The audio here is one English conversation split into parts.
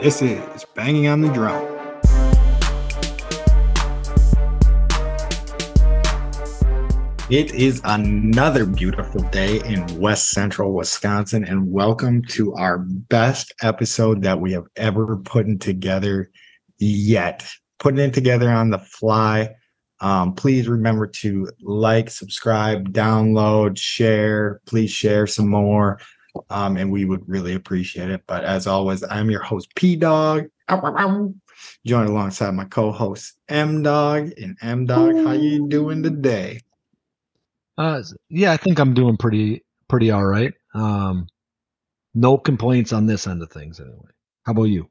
This is Banging on the Drum. It is another beautiful day in West Central Wisconsin, and welcome to our best episode that we have ever put together yet. Putting it together on the fly. Um, please remember to like, subscribe, download, share. Please share some more, um, and we would really appreciate it. But as always, I'm your host, P Dog. Joined alongside my co-host M Dog and M Dog. How you doing today? Uh, yeah, I think I'm doing pretty pretty all right. Um, no complaints on this end of things anyway. How about you?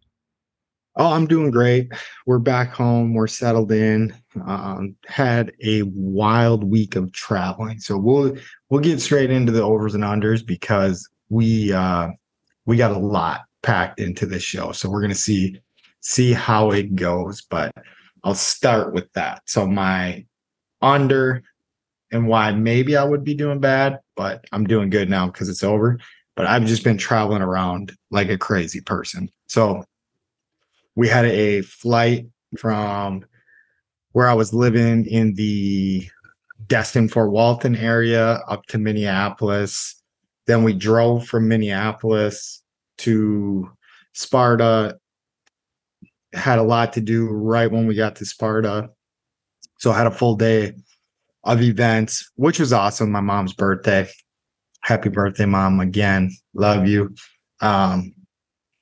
Oh, I'm doing great. We're back home. We're settled in. Um, had a wild week of traveling, so we'll we'll get straight into the overs and unders because we uh, we got a lot packed into this show. So we're gonna see see how it goes. But I'll start with that. So my under and why maybe I would be doing bad, but I'm doing good now because it's over. But I've just been traveling around like a crazy person. So we had a flight from where I was living in the Destin Fort Walton area up to Minneapolis. Then we drove from Minneapolis to Sparta. Had a lot to do right when we got to Sparta. So I had a full day of events, which was awesome. My mom's birthday. Happy birthday, mom. Again, love you. Um,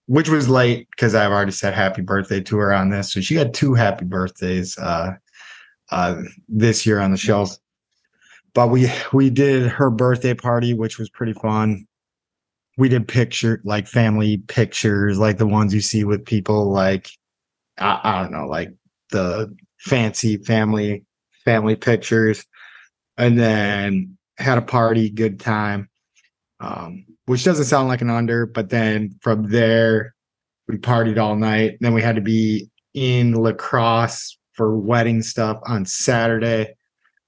which was late because I've already said happy birthday to her on this. So she had two happy birthdays uh, uh, this year on the show. But we we did her birthday party, which was pretty fun. We did picture like family pictures, like the ones you see with people like I, I don't know, like the fancy family family pictures and then had a party, good time. Um, which doesn't sound like an under, but then from there we partied all night. Then we had to be in La Crosse for wedding stuff on Saturday,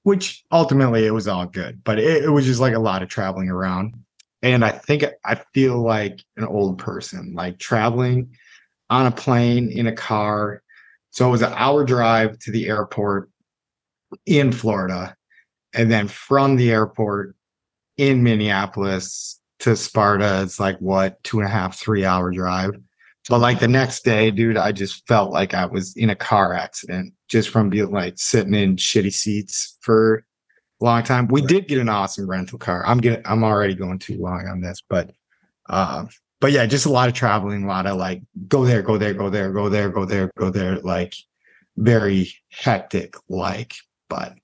which ultimately it was all good, but it, it was just like a lot of traveling around. And I think I feel like an old person, like traveling on a plane in a car. So it was an hour drive to the airport in Florida and then from the airport in Minneapolis to Sparta, it's like what two and a half, three hour drive. But like the next day, dude, I just felt like I was in a car accident just from being like sitting in shitty seats for a long time. We did get an awesome rental car. I'm getting I'm already going too long on this, but uh but yeah, just a lot of traveling, a lot of like go there, go there, go there, go there, go there, go there, like very hectic like. But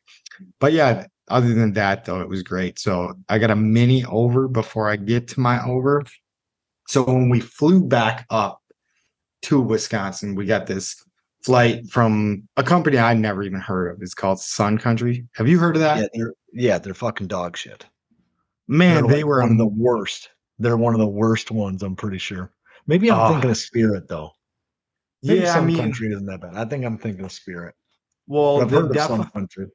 but yeah, other than that, though, it was great. So I got a mini over before I get to my over. So when we flew back up to Wisconsin, we got this flight from a company I never even heard of. It's called Sun Country. Have you heard of that? Yeah, they're yeah, they're fucking dog shit. Man, They're they were one of the worst. They're one of the worst ones. I'm pretty sure. Maybe I'm Ah. thinking of Spirit though. Maybe yeah. I some mean, country isn't that bad. I think I'm thinking of Spirit. well, they, defi-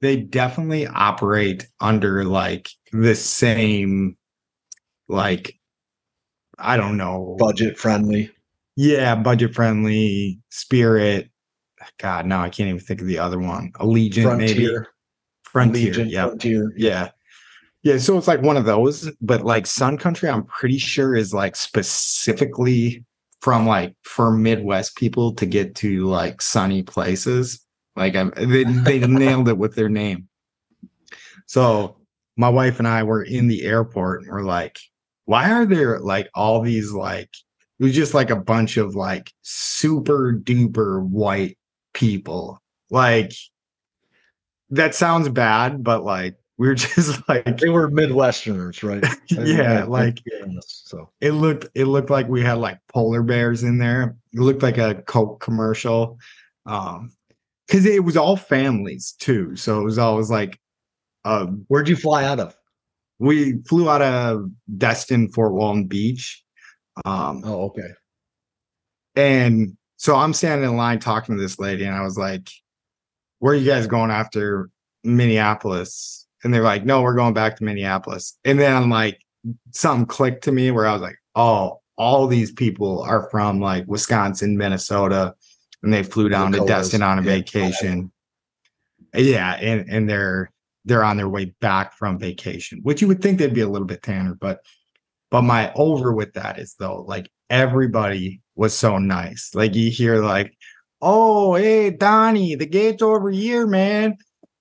they definitely operate under like the same, like I don't know, Budget friendly. Yeah, budget friendly, Spirit. God, no, I can't even think of the other one. Allegiant, maybe. Frontier. Frontier. Allegiant, yeah. Frontier. Yeah. Yeah. So it's like one of those, but like Sun Country, I'm pretty sure is like specifically from like for Midwest people to get to like sunny places. Like I'm, they, they nailed it with their name. So my wife and I were in the airport and we're like, why are there like all these like it was just like a bunch of like super duper white people. Like that sounds bad, but like we are just like They were Midwesterners, right? yeah, like so. it looked it looked like we had like polar bears in there. It looked like a Coke commercial. Um because it was all families too. So it was always like um Where'd you fly out of? we flew out of Destin Fort Walton Beach. Um Oh, okay. And so I'm standing in line talking to this lady, and I was like, Where are you guys going after Minneapolis? And they're like, No, we're going back to Minneapolis. And then I'm like, something clicked to me where I was like, Oh, all these people are from like Wisconsin, Minnesota, and they flew down to Destin on a vacation. Yeah, and and they're they're on their way back from vacation, which you would think they'd be a little bit tanner, but but my over with that is though, like everybody was so nice. Like you hear like, oh hey Donnie, the gate's over here, man.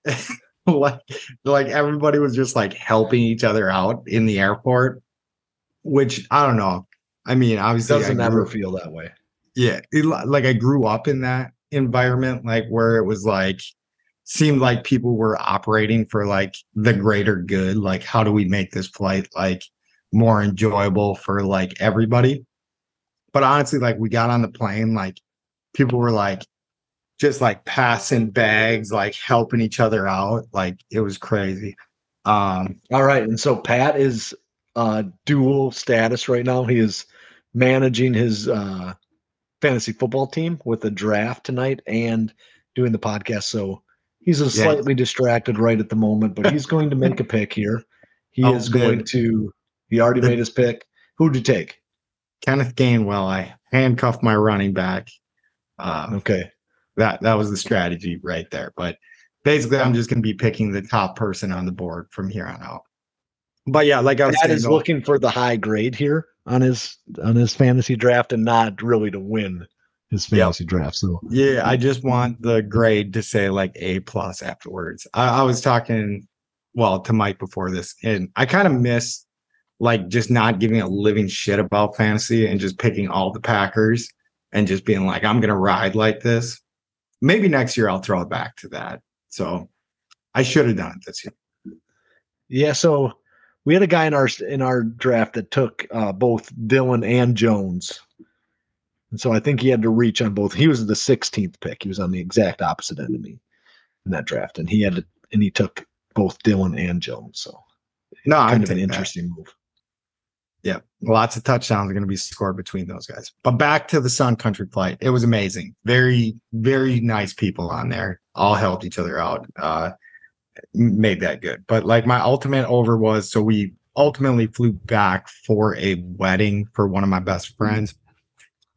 like like everybody was just like helping each other out in the airport, which I don't know. I mean, obviously, doesn't I ever grew, feel that way. yeah, it, like I grew up in that environment, like where it was like seemed like people were operating for like the greater good. Like, how do we make this flight like more enjoyable for like everybody? But honestly, like we got on the plane, like people were like just like passing bags, like helping each other out. Like it was crazy. Um, All right, and so Pat is uh dual status right now. He is managing his uh fantasy football team with a draft tonight and doing the podcast. So he's a Yeah. slightly distracted right at the moment, but he's going to make a pick here. He Oh, is going to he already The- made his pick. Who'd you take? Kenneth Gainwell, I handcuffed my running back. Um, Okay. that that was the strategy right there. But basically, I'm just going to be picking the top person on the board from here on out. But yeah, like I was Pat saying, is though, looking for the high grade here on his on his fantasy draft and not really to win his Yep. fantasy draft. So yeah, I just want the grade to say like A plus afterwards. I, I was talking, well, to Mike before this, and I kind of miss like just not giving a living shit about fantasy and just picking all the Packers and just being like, I'm going to ride like this. Maybe next year I'll throw it back to that. So I should have done it this year. Yeah, so we had a guy in our in our draft that took uh, both Dillon and Jones, and so I think he had to reach on both. He was the 16th pick. He was on the exact opposite end of me in that draft, and he had to, and he took both Dillon and Jones. So No, kind I'm of an interesting move. Yeah, lots of touchdowns are going to be scored between those guys. But back to the Sun Country flight, it was amazing. Very, very nice people on there. All helped each other out. Uh, made that good. But like my ultimate over was so we ultimately flew back for a wedding for one of my best friends.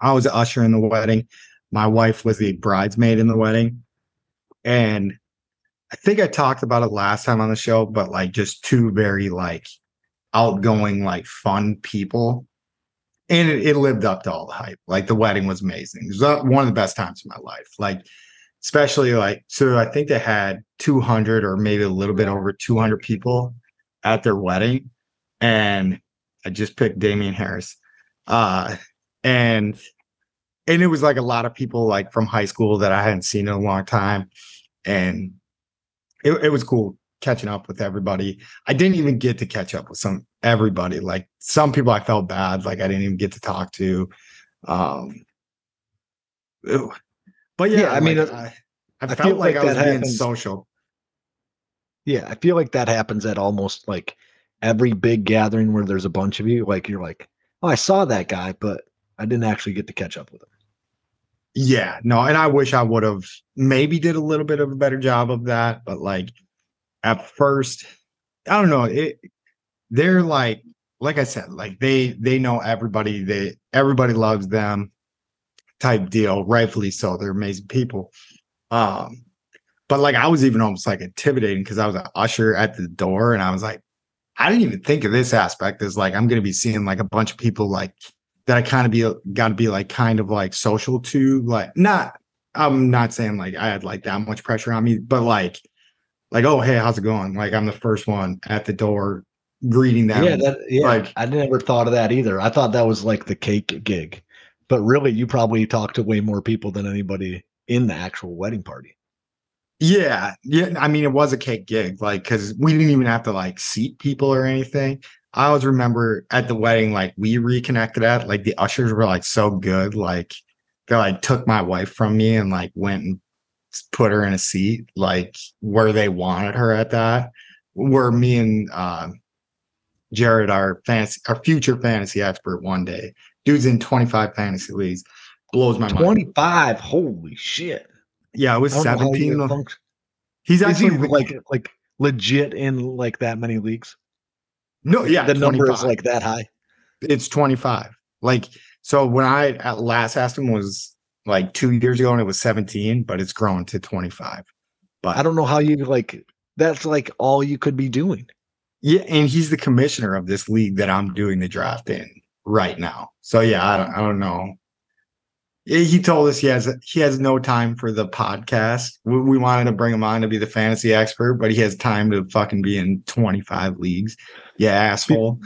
I was usher in the wedding. My wife was the bridesmaid in the wedding, and I think I talked about it last time on the show. But like, just two very like outgoing, like fun people. And it, it lived up to all the hype. Like the wedding was amazing. It was uh, one of the best times of my life. Like, especially like, so I think they had 200 or maybe a little bit over 200 people at their wedding. And I just picked Damien Harris. Uh, and, and it was like a lot of people like from high school that I hadn't seen in a long time. And it, it was cool catching up with everybody. I didn't even get to catch up with some everybody. Like some people I felt bad, like I didn't even get to talk to. Um ew. but yeah, Yeah, I mean, like, uh, I, I I felt like, like I was that being social. Yeah, I feel like that happens at almost like every big gathering where there's a bunch of you. Like you're like, oh, I saw that guy, but I didn't actually get to catch up with him. Yeah, no, and I wish I would have maybe did a little bit of a better job of that, but like at first, I don't know, it they're like like I said, like they they know everybody, they everybody loves them type deal, rightfully so. They're amazing people. Um, but like I was even almost like intimidating because I was an usher at the door and I was like, I didn't even think of this aspect as like I'm gonna be seeing like a bunch of people like that I kind of be got to be like kind of like social to like not I'm not saying like I had like that much pressure on me, but like like oh hey how's it going? Like I'm the first one at the door greeting them. yeah, that yeah. like- I never thought of that either. I thought that was like the cake gig, but really, you probably talked to way more people than anybody in the actual wedding party. Yeah, yeah. I mean, it was a cake gig, like because we didn't even have to like seat people or anything. I always remember at the wedding, like we reconnected at, like the ushers were like so good, like they like took my wife from me and like went and put her in a seat, like where they wanted her at that. Where me and uh, Jared, our fantasy, our future fantasy expert, one day, dude's in twenty five fantasy leagues, blows my mind. Twenty five. Holy shit! Yeah, it was I don't know how you seventeen. though. function- He's Is he actually like like legit in like that many leagues? no, yeah, the number is like that high. it's 25 Like so when I at last asked him was like two years ago and it was 17, but it's grown to 25. But I don't know how you like that's like all you could be doing. Yeah, and he's the commissioner of this league that I'm doing the draft in right now. So yeah, I don't I don't know. He told us he has he has no time for the podcast. We, we wanted to bring him on to be the fantasy expert, but he has time to fucking be in 25 leagues. Yeah, asshole.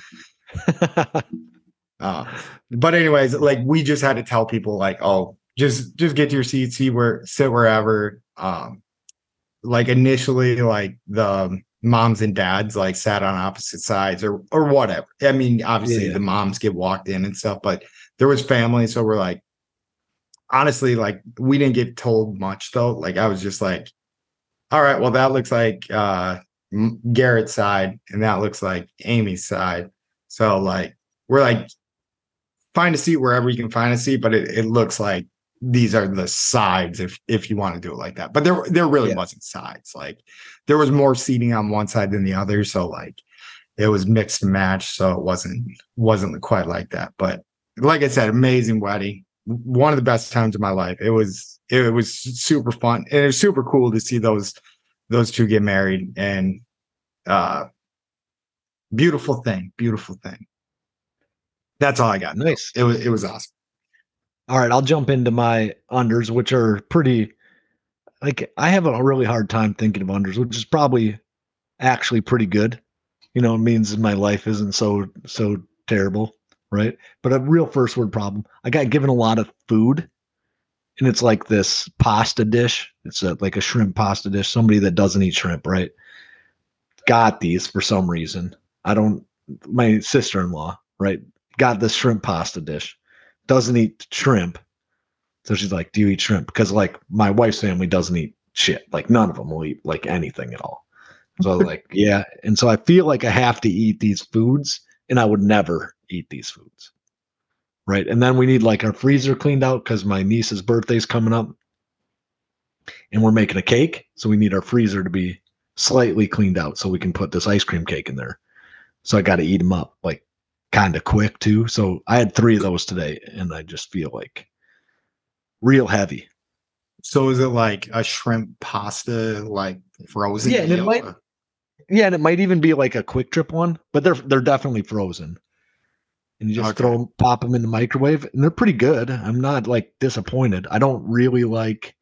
uh, but anyways, like we just had to tell people like, oh, just just get to your seat, see where sit wherever. Um, like initially, like the moms and dads like sat on opposite sides or or whatever. I mean, obviously yeah. the moms get walked in and stuff, but there was family, so we're like, honestly, like we didn't get told much though. Like I was just like, all right, well that looks like uh Garrett's side, and that looks like Amy's side. So like we're like find a seat wherever you can find a seat, but it, it looks like these are the sides if if you want to do it like that. But there there really yeah. wasn't sides. Like there was more seating on one side than the other. So like it was mixed and matched. So it wasn't wasn't quite like that. But like I said, amazing wedding. One of the best times of my life. It was it was super fun. And it was super cool to see those those two get married and uh beautiful thing. Beautiful thing. That's all I got. Nice. It was it was awesome. All right, I'll jump into my unders, which are pretty like I have a really hard time thinking of unders, which is probably actually pretty good. You know, it means my life isn't so so terrible, right? But a real first word problem. I got given a lot of food, and it's like this pasta dish. It's a, like a shrimp pasta dish. Somebody that doesn't eat shrimp, right? Got these for some reason. I don't. My sister in law, right, got this shrimp pasta dish doesn't eat shrimp. So she's like, "Do you eat shrimp?" Because like my wife's family doesn't eat shit. Like none of them will eat like anything at all. So I was like, "Yeah." And so I feel like I have to eat these foods, and I would never eat these foods. Right. And then we need like our freezer cleaned out because my niece's birthday's coming up, and we're making a cake. So we need our freezer to be slightly cleaned out so we can put this ice cream cake in there. So I got to eat them up like kind of quick too. So I had three of those today, and I just feel like real heavy. So is it like a shrimp pasta, like frozen? Yeah, and it might. Uh? Yeah, and it might even be like a Kwik Trip one, but they're they're definitely frozen. And you just okay. throw them, pop them in the microwave, and they're pretty good. I'm not like disappointed. I don't really like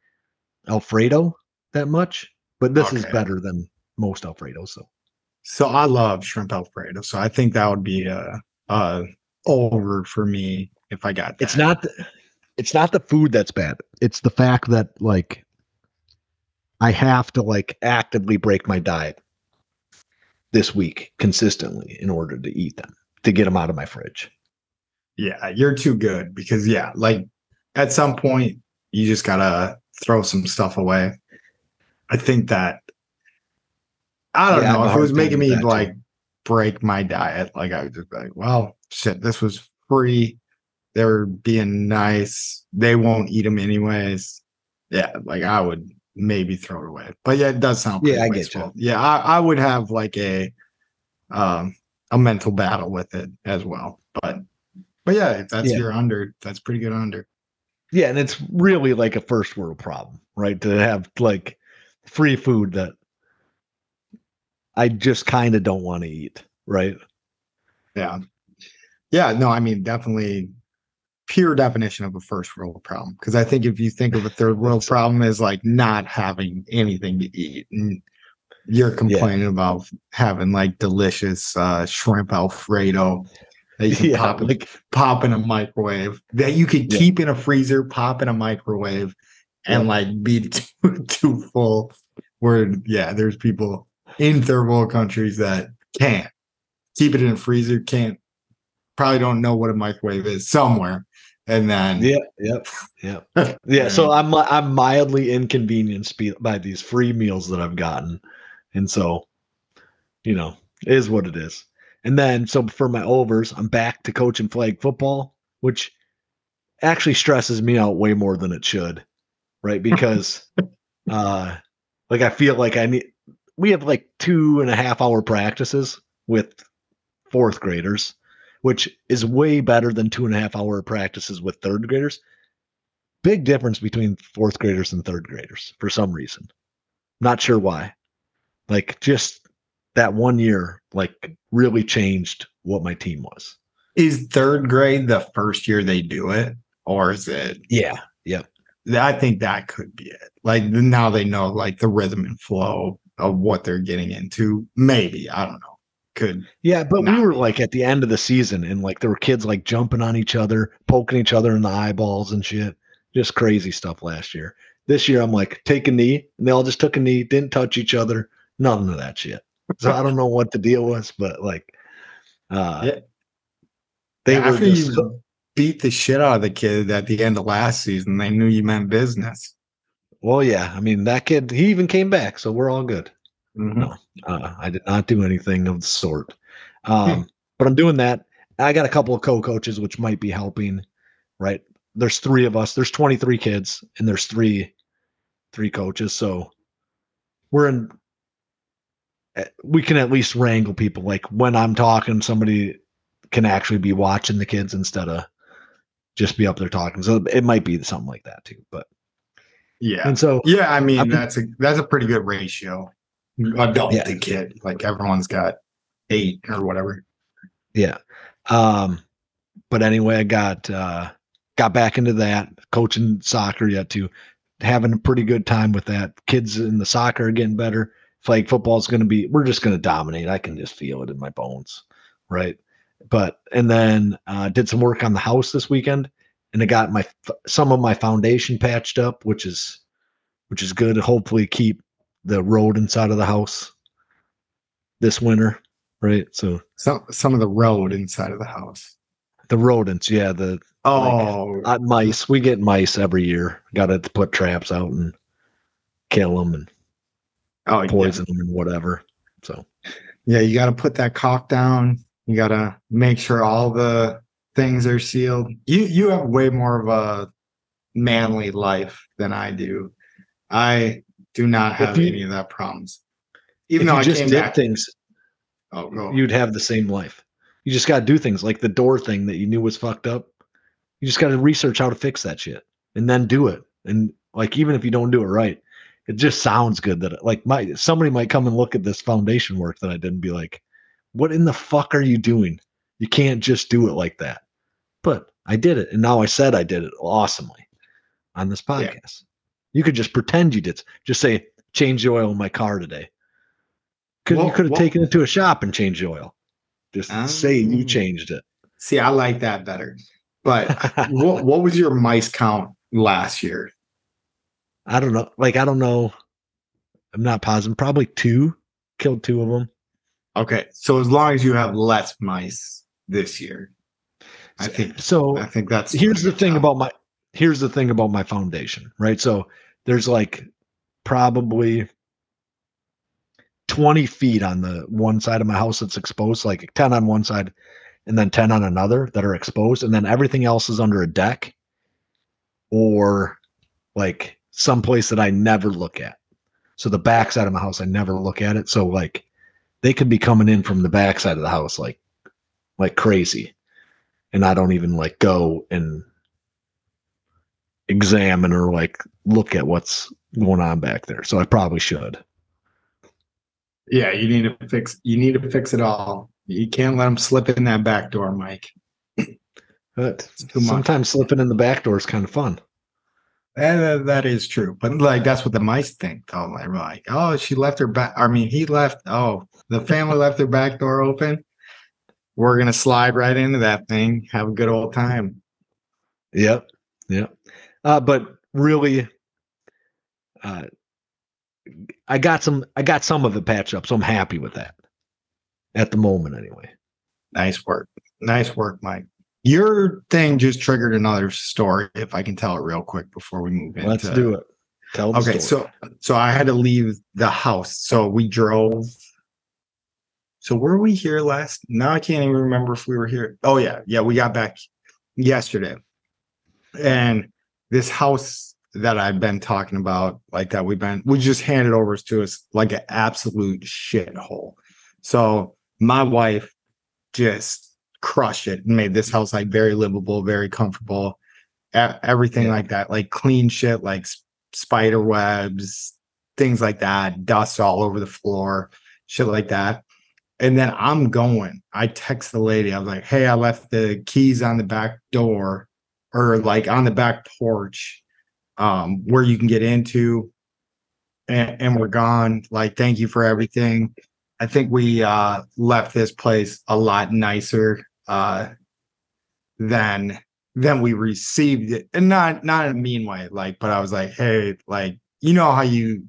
Alfredo that much, but this okay. is better than most Alfredo. So, so I love shrimp Alfredo. So I think that would be a uh over for me if I got that. It's not the, it's not the food that's bad. It's the fact that like I have to like actively break my diet this week consistently in order to eat them to get them out of my fridge. Yeah, you're too good because yeah, like at some point you just got to throw some stuff away. I think that I don't yeah, know if it was making me like break my diet. Like I was just like, well, shit, this was free. They were being nice. They won't eat them anyways. Yeah, like I would maybe throw it away. But yeah, it does sound yeah, I get you. Yeah, I, I would have like a um a mental battle with it as well. But but yeah, if that's yeah. your under, that's pretty good under. Yeah, and it's really like a first world problem, right? To have like free food that I just kind of don't want to eat, right? Yeah. Yeah, no, I mean definitely pure definition of a first world problem because I think if you think of a third world problem as like not having anything to eat and you're complaining yeah. about having like delicious uh, shrimp alfredo that you can yeah, pop, like, pop in a microwave that you could yeah. keep in a freezer, pop in a microwave, and like be too, too full. Where yeah, there's people in third world countries that can't keep it in a freezer, can't probably don't know what a microwave is somewhere. And then yeah, yep, yep, yeah. So I'm I'm mildly inconvenienced by these free meals that I've gotten, and so you know is what it is. And then so for my overs, I'm back to coaching flag football, which actually stresses me out way more than it should, right? Because uh like I feel like I need we have like two and a half hour practices with fourth graders, which is way better than two and a half hour practices with third graders. Big difference between fourth graders and third graders for some reason. Not sure why. Like just that one year, like really changed what my team was. Is third grade the first year they do it, or is it? Yeah. Yep. I think that could be it. Like now they know like the rhythm and flow of what they're getting into. Maybe I don't know. Could Yeah, but we were like at the end of the season and like there were kids like jumping on each other, poking each other in the eyeballs and shit. Just crazy stuff last year. This year I'm like, take a knee. And they all just took a knee, didn't touch each other, none of that shit. So I don't know what the deal was, but like uh Yeah. they were after just, you beat the shit out of the kid at the end of last season, they knew you meant business. Well, yeah. I mean, that kid, he even came back, so we're all good. Mhm. No. Uh, I did not do anything of the sort. Um, but I'm doing that. I got a couple of co-coaches, which might be helping. Right? There's three of us. There's 23 kids, and there's three three coaches. So we're in. eh, We can at least wrangle people. Like when I'm talking, somebody can actually be watching the kids instead of just be up there talking. So it might be something like that too. But Yeah. and so Yeah, I mean I've been- that's a that's a pretty good ratio. Adult Yeah. to kid. Like everyone's got eight or whatever. Yeah. Um, but anyway, I got uh got back into that, coaching soccer yet too, having a pretty good time with that. Kids in the soccer are getting better. Flag football is gonna be we're just gonna dominate. I can just feel it in my bones. Right. But and then uh did some work on the house this weekend and I got my some of my foundation patched up, which is which is good. To hopefully keep the road inside of the house this winter. Right. So Some some of the road inside of the house. The rodents, yeah, the Oh, uh, mice. We get mice every year. Got to put traps out and kill them and oh, yeah. poison them and whatever. So Yeah, you got to put that caulk down. You got to make sure all the things are sealed. You you have way more of a manly life than I do. I do not have you- any of that problems. Even though you I just did back, things, oh, go. you'd have the same life. You just got to do things like the door thing that you knew was fucked up. You just got to research how to fix that shit and then do it. And like even if you don't do it right, it just sounds good that it, like my somebody might come and look at this foundation work that I did and be like, "What in the fuck are you doing? You can't just do it like that." But I did it, and now I said I did it awesomely on this Yeah. podcast. You could just pretend you did. Just say, "Change the oil in my car today." Could you could have well- taken it to a shop and changed the oil? Just ah. say you changed it. See, I like that better. But what, what was your mice count last year? I don't know. Like I don't know. I'm not positive. Probably two. Killed two of them. Okay, so as long as you have less mice this year, I think So I think that's here's the thing about my here's the thing about my foundation, right? So there's like probably 20 feet on the one side of my house that's exposed, like 10 on one side and then 10 on another that are exposed, and then everything else is under a deck or like someplace that I never look at. So the back side of my house, I never look at it. So like they could be coming in from the back side of the house like like crazy. And I don't even like go and examine or like look at what's going on back there. So I probably should. Yeah, you need to fix. You need to fix it all. You can't let them slip in that back door, Mike. But sometimes slipping in the back door is kind of fun. And uh, that is true, but like that's what the mice think, though. Like, we're like, oh, she left her back. I mean, he left. Oh, the family left their back door open. We're gonna slide right into that thing. Have a good old time. Yep. Yep. Uh, but really, uh, I got some. I got some of it patched up, so I'm happy with that. At the moment, anyway. Nice work. Nice work, Mike. Your thing just triggered another story. If I can tell it real quick before we move into Let's do it. Tell the Okay, story. so so I had to leave the house. So we drove. So were we here last? Now I can't even remember if we were here. Oh yeah, yeah, we got back yesterday. And this house that I've been talking about, like that we've been, we just handed over to us like an absolute shithole. So my wife just crushed it and made this house like very livable, very comfortable, everything Yeah. like that, like clean shit, like spider webs, things like that, dust all over the floor, shit like that. And then I'm going. I text the lady. I was like, "Hey, I left the keys on the back door, or like on the back porch, um, where you can get into." And, and we're gone. Like, thank you for everything. I think we uh left this place a lot nicer uh than than we received it. And not not in a mean way, like, but I was like, hey, like, you know how you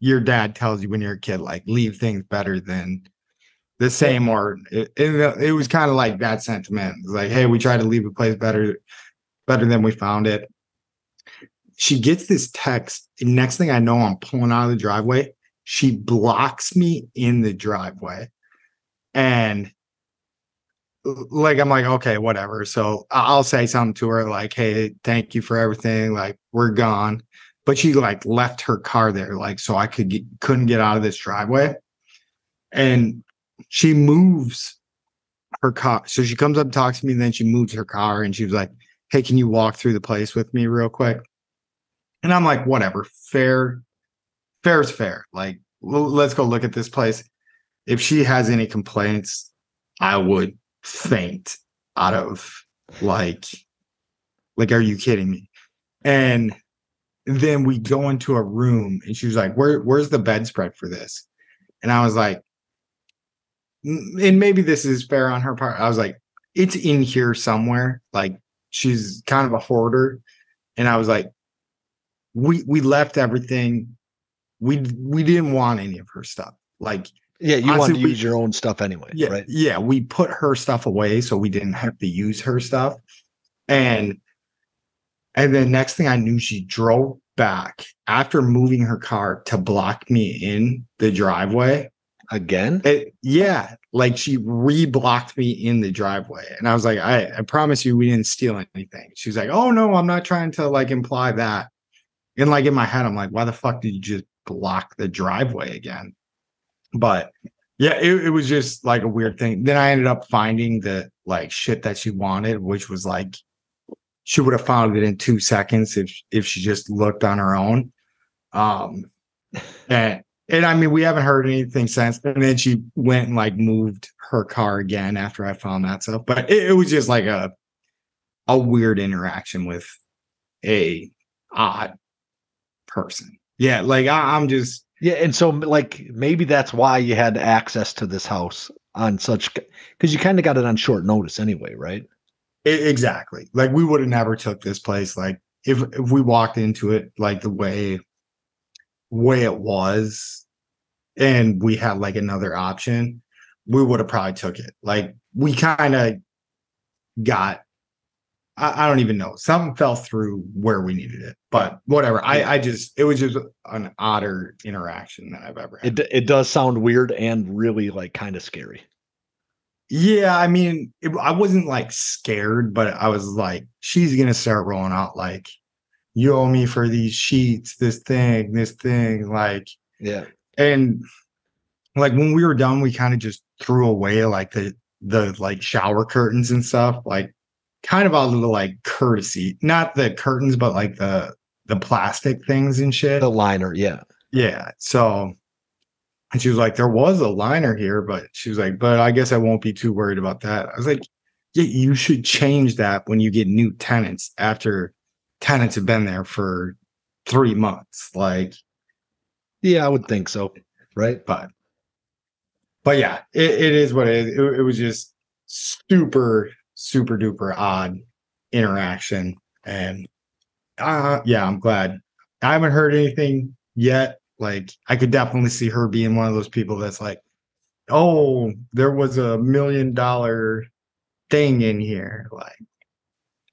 your dad tells you when you're a kid, like leave things better than the same or it, it, it was kind of like that sentiment. Like, hey, we tried to leave a place better better than we found it. She gets this text. And next thing I know, I'm pulling out of the driveway. She blocks me in the driveway. And like I'm like, okay, whatever. So I'll say something to her like, hey, thank you for everything. Like, we're gone. But she like left her car there, like, so I could get, couldn't get out of this driveway. And she moves her car. So she comes up and talks to me, and then she moves her car and she was like, Hey, can you walk through the place with me real quick? And I'm like, whatever, fair, fair is fair. Like, let's go look at this place. If she has any complaints, I would faint out of like, like, are you kidding me? And then we go into a room and she was like, Where, where's the bedspread for this? And I was like, "Mm, Mm, and maybe this is fair on her part. I was like, it's in here somewhere. Like she's kind of a hoarder. And I was like, we we left everything. We we didn't want any of her stuff. Like Yeah, you Honestly, wanted to we- use your own stuff anyway, yeah, right? yeah, we put her stuff away so we didn't have to use her stuff. And and then next thing I knew, she drove back after moving her car to block me in the driveway. Again? It, yeah, like she re-blocked me in the driveway, and I was like, I, I promise you, we didn't steal anything. She was like, Oh no, I'm not trying to like imply that. And like in my head, I'm like, Why the fuck did you just block the driveway again? But yeah, it, it was just like a weird thing. Then I ended up finding the like shit that she wanted, which was like she would have found it in two seconds if if she just looked on her own. Um, and and I mean, we haven't heard anything since. And then she went and like moved her car again after I found that stuff. But it, it was just like a a weird interaction with a odd person. Yeah, like I, I'm just Yeah, and so like maybe that's why you had access to this house on such because you kind of got it on short notice anyway, right? I- E, exactly like we would have never took this place like if if we walked into it like the way way it was and we had like another option we would have probably took it. Like we kind of got I, I don't even know. Something fell through where we needed it but whatever. I i just it was just an odder interaction that i've ever had. It it does sound weird and really like kind of scary. Yeah, I mean, it, I wasn't like scared, but I was like, she's gonna start rolling out like, you owe me for these sheets, this thing, this thing, like, Yeah. and like when we were done, we kind of just threw away like the the like shower curtains and stuff, like kind of out of the like courtesy, not the curtains, but like the the plastic things and shit. The liner, yeah. Yeah. So, and she was like, there was a liner here, but she was like, but I guess I won't be too worried about that. I was like, yeah, you should change that when you get new tenants after tenants have been there for three months. Like, Yeah, I would think so. Right? but, but yeah, it, it is what it is. It, it was just super, super duper odd interaction. And uh, yeah, I'm glad. I haven't heard anything yet. Like, I could definitely see her being one of those people that's like, oh, there was a million dollar thing in here. Like,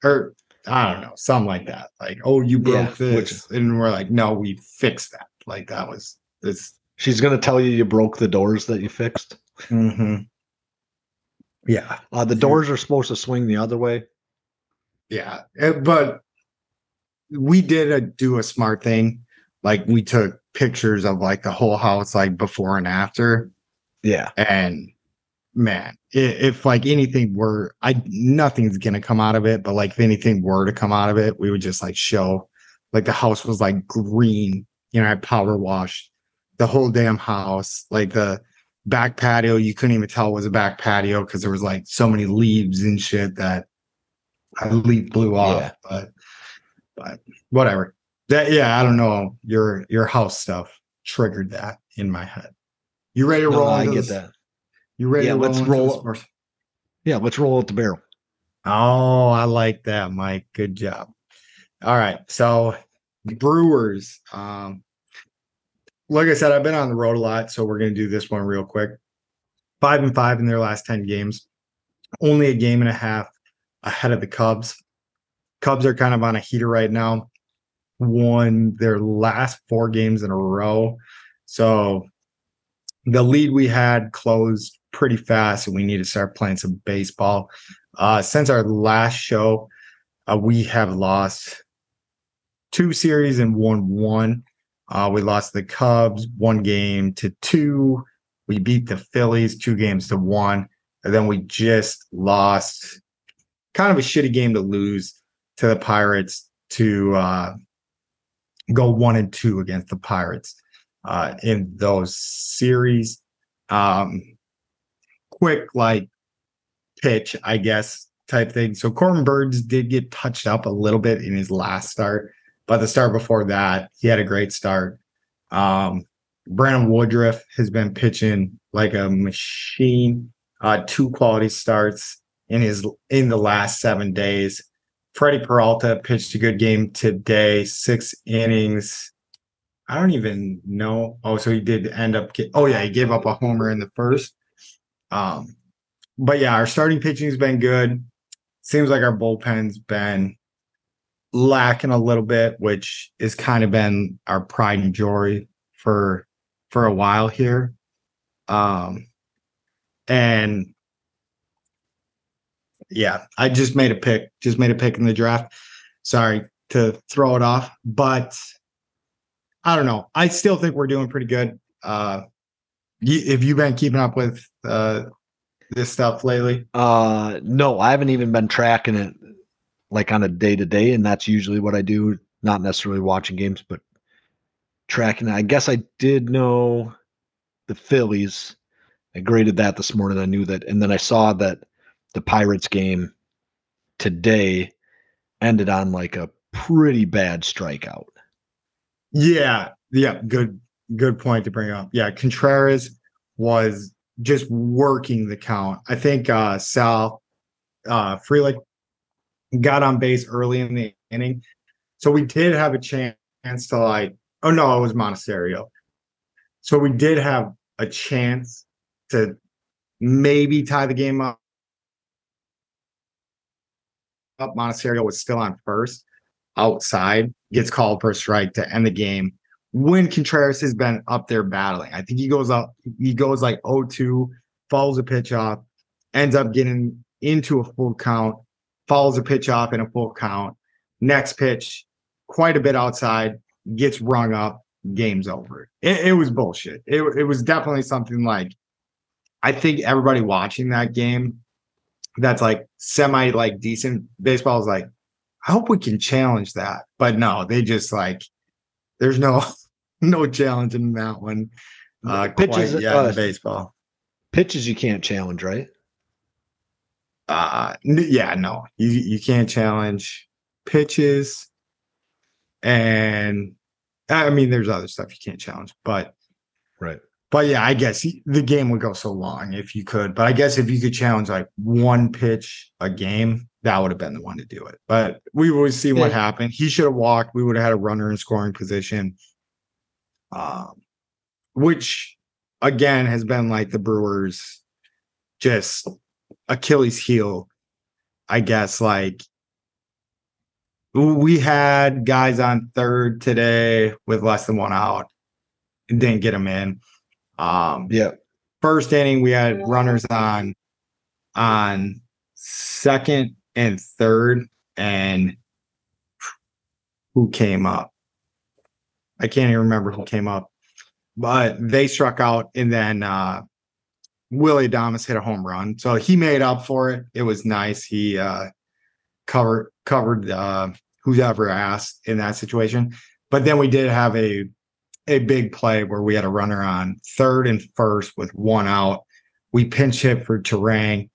or I don't know, something like that. Like, oh, you broke Yeah, which- this. and we're like, no, we fixed that. Like, that was this. She's gonna tell you you broke the doors that you fixed. Mm-hmm. Yeah. Uh, the doors are supposed to swing the other way. Yeah, eh, but we did a, do a smart thing. Like we took pictures of like the whole house, like before and after, Yeah. and man, if, if like anything were, I nothing's gonna come out of it, but like if anything were to come out of it, we would just like show, like the house was like green. You know, I power washed the whole damn house, like the back patio. You couldn't even tell it was a back patio because there was like so many leaves and shit that a leaf blew off. Yeah. But, but whatever. That yeah, I don't know. Your your house stuff triggered that in my head. You ready to No, roll? I get this- that. You ready Yeah, to let's roll? roll up. Yeah, let's roll out the barrel. Oh, I like that, Mike. Good job. All right. So Brewers. Um, like I said, I've been on the road a lot, so we're gonna do this one real quick. Five and five in their last 10 games. Only a game and a half ahead of the Cubs. Cubs are kind of on a heater right now. Won their last four games in a row. So the lead we had closed pretty fast, and we need to start playing some baseball. Uh, since our last show, uh, we have lost two series and won one. Uh, we lost the Cubs one game to two. We beat the Phillies two games to one. And then we just lost kind of a shitty game to lose to the Pirates to uh, go one and two against the Pirates uh, in those series. Um, quick, like pitch, I guess, type thing. So Corbin Burnes did get touched up a little bit in his last start, but the start before that, he had a great start. Um, Brandon Woodruff has been pitching like a machine. Uh, two quality starts in his in the last seven days. Freddie Peralta pitched a good game today, six innings. I don't even know. Oh, so he did end up. Get, oh yeah, he gave up a homer in the first. Um, but yeah, our starting pitching's been good. Seems like our bullpen's been lacking a little bit, which has kind of been our pride and joy for for a while here. Um, and yeah, I just made a pick. Just made a pick in the draft. Sorry to throw it off, but I don't know. I still think we're doing pretty good. Uh, you, have you been keeping up with uh this stuff lately? Uh no, I haven't even been tracking it like on a day to day, and that's usually what I do, not necessarily watching games, but tracking. I guess I did know the Phillies. I graded that this morning. I knew that, and then I saw that the Pirates game today ended on like a pretty bad strikeout. Yeah, yeah, good good point to bring up. Yeah, Contreras was just working the count. I think uh Sal uh Frelick got on base early in the inning. So we did have a chance to like oh no, it was Monasterio. So we did have a chance to maybe tie the game up. Up Monasterio was still on first outside, gets called for a strike to end the game. When Contreras has been up there battling, I think he goes up, he goes like 0-2, follows a pitch off, ends up getting into a full count, follows a pitch off in a full count. Next pitch, quite a bit outside, gets rung up, game's over. It, it was bullshit. It, it was definitely something like I think everybody watching that game that's like semi like decent baseball is like, I hope we can challenge that. But no, they just like there's no no challenge in that one. Uh Pitches, quite yet uh, in baseball. Pitches you can't challenge, right? Uh n- yeah, no. You you can't challenge pitches and I mean there's other stuff you can't challenge, but Right. But yeah, I guess the game would go so long if you could. But I guess if you could challenge like one pitch a game, that would have been the one to do it. But we would see what Yeah. happened. He should have walked. We would have had a runner in scoring position. Um, which again has been like the Brewers just Achilles heel, I guess. Like we had guys on third today with less than one out and didn't get them in. Um, Yeah. first inning we had runners on on second and third and who came up i can't even remember who came up but they struck out and then uh Willie Adames hit a home run, so he made up for it. It was nice. He uh, covered covered uh, whoever asked in that situation. But then we did have a a big play where we had a runner on third and first with one out. We pinch hit for Turang,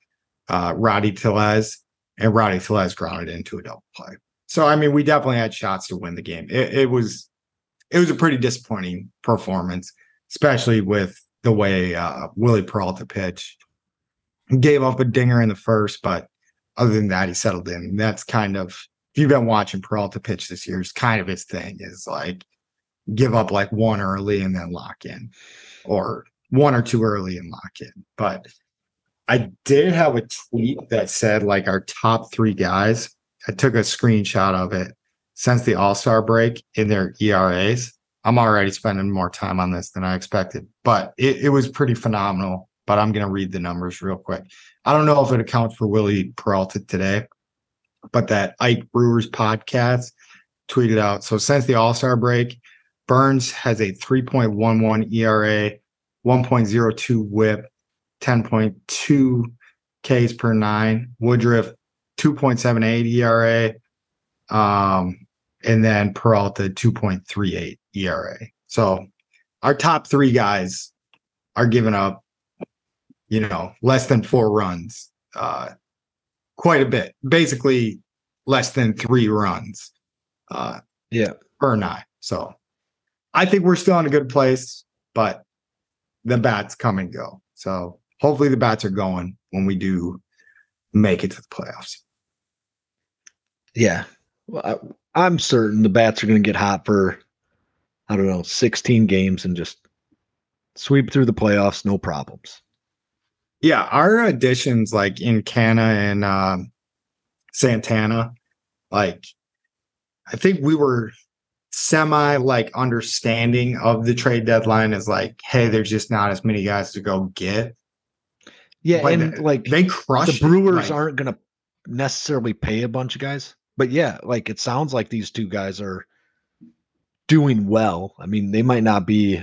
uh, Rowdy Tellez, and Rowdy Tellez grounded into a double play. So I mean, we definitely had shots to win the game. It, it was it was a pretty disappointing performance, especially with the way uh, Willie Peralta pitched. Gave up a dinger in the first, but other than that, he settled in. That's kind of if you've been watching Peralta pitch this year, it's kind of his thing is like give up like one early and then lock in, or one or two early and lock in. But I did have a tweet that said like our top three guys. I took a screenshot of it since the All Star break in their ERAs. I'm already spending more time on this than I expected, but it, it was pretty phenomenal. But I'm going to read the numbers real quick. I don't know if it accounts for Willie Peralta today, but that Ike Brewers podcast tweeted out. So since the All Star break, Burnes has a 3.11 ERA, 1.02 WHIP, 10.2 Ks per nine. Woodruff 2.78 ERA, um, and then Peralta 2.38 ERA. So our top three guys are giving up, you know, less than four runs, uh, quite a bit. Basically, less than three runs, uh, Yeah. per nine. So I think we're still in a good place, but the bats come and go. So hopefully the bats are going when we do make it to the playoffs. Yeah. Well, I, I'm certain the bats are going to get hot for, I don't know, 16 games and just sweep through the playoffs, no problems. Yeah, our additions like in Canha and um, Santana, like I think we were semi like understanding of the trade deadline is like, hey, there's just not as many guys to go get. Yeah, But and they- like They crush the Brewers like, aren't going to necessarily pay a bunch of guys, but yeah, like it sounds like these two guys are doing well. I mean, they might not be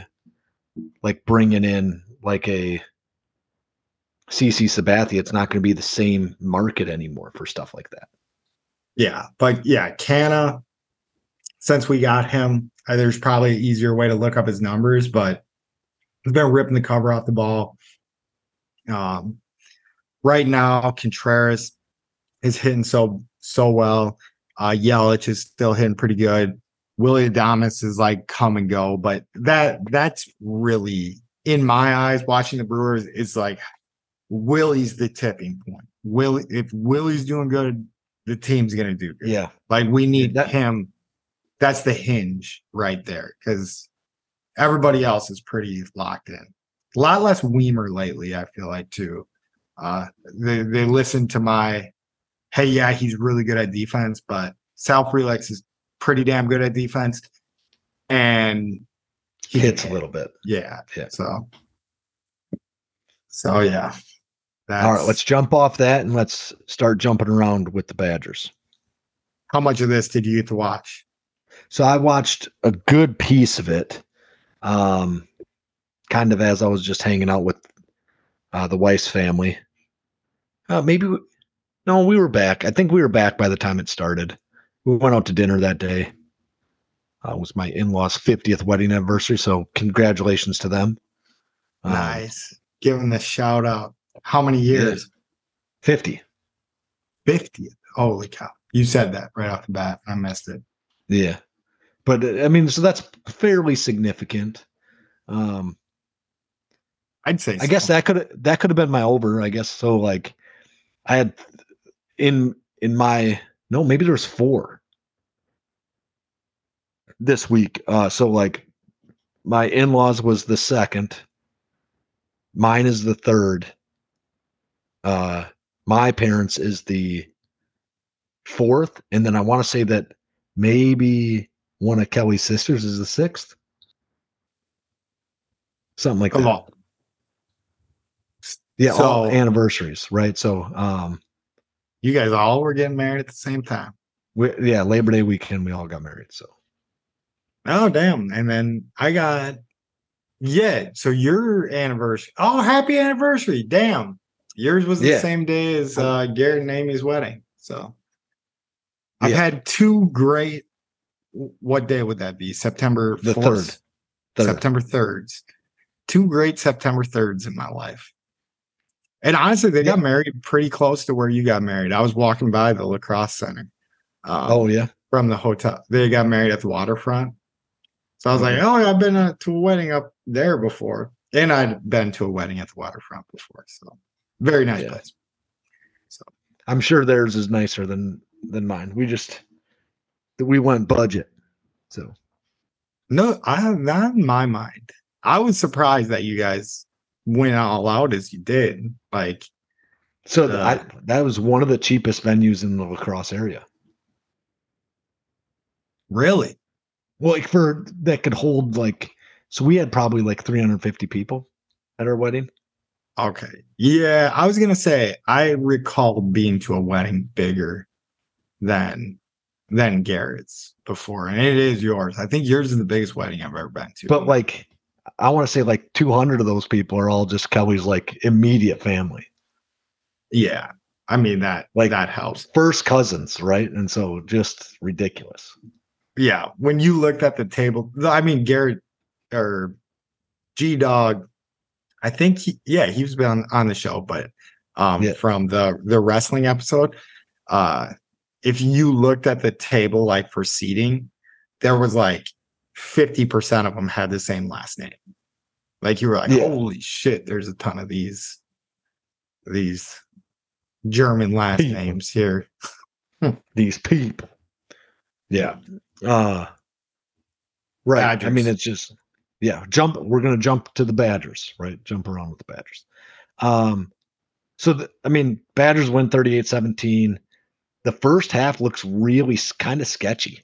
like bringing in like a CC Sabathia. It's not going to be the same market anymore for stuff like that. Yeah, but yeah, Canha. Since we got him, uh, there's probably an easier way to look up his numbers, but he's been ripping the cover off the ball. Um, right now, Contreras is hitting so so well. Uh, Yelich is still hitting pretty good. Willy Adames is like come and go, but that that's really in my eyes. Watching the Brewers is like Willie's the tipping point. Willie, if Willie's doing good, the team's gonna do good. Yeah. Like we need That- him. That's the hinge right there because everybody else is pretty locked in. A lot less Wiemer lately, I feel like too. Uh, they they listen to my, hey, yeah, he's really good at defense, but Sal Frelick is pretty damn good at defense, and he Hits a little bit. yeah, Yeah. So, so yeah. That's, All right, let's jump off that and let's start jumping around with the Badgers. How much of this did you get to watch? So I watched a good piece of it, um, kind of as I was just hanging out with uh, the Weiss family. Uh, maybe, no, we were back. I think we were back by the time it started. We went out to dinner that day. Uh, it was my in-laws' 50th wedding anniversary, so congratulations to them. Um, Nice. Give him the shout out. How many years? 50. 50. Holy cow. You said that right off the bat. I missed it. Yeah. But uh, I mean, so that's fairly significant. Um, I'd say I guess that could that could have been my over. I guess so. Like, I had in in my no, maybe there's four this week. Uh, so like, my in laws was the second. Mine is the third. Uh, my parents is the fourth, and then I want to say that maybe one of Kelly's sisters is the sixth. Something like a that. lot. Yeah, all anniversaries, right? So, um, You guys all were getting married at the same time. we, yeah, Labor Day weekend, we all got married. So, Oh, damn. And then I got Yeah. So your anniversary. Oh, happy anniversary. Damn. Yours was the Yeah. same day as uh, Garrett and Amy's wedding. So I've Yeah. had two great. What day would that be? September The 4th? third. Third. September 3rds. Two great September 3rds in my life. And honestly, they got Yeah. married pretty close to where you got married. I was walking by the La Crosse center um, Oh yeah. from the hotel. They got married at the waterfront. So I was like, Mhm. oh, I've been uh, to a wedding up there before. And I'd been to a wedding at the waterfront before. So very nice Yeah. place. I'm sure theirs is nicer than than mine. We just we went budget. So No, I not in my mind. I was surprised that you guys went all out as you did. Like, so th- I, Uh, that was one of the cheapest venues in the La Crosse area. really? Well, like for that could hold like so we had probably like 350 people at our wedding. Okay. Yeah, I was gonna say I recall being to a wedding bigger than than Garrett's before, and it is yours. I think yours is the biggest wedding I've ever been to. But like I want to say like 200 of those people are all just Kelly's like immediate family. yeah, I mean that Like- that helps. First cousins, right? And so just ridiculous. Yeah, when you looked at the table, I mean Garrett or G Dog, I think he, yeah, he was on on the show, but um Yeah. from the the wrestling episode, uh if you looked at the table like for seating, there was like 50% of them had the same last name. Like you were like, Yeah. holy shit, there's a ton of these these German last People. names here. These people. Yeah. Uh right. I mean, it's just yeah, jump. We're gonna jump to the Badgers, right? Jump around with the Badgers. Um so the, I mean, Badgers win 38-17. The first half looks really kind of sketchy.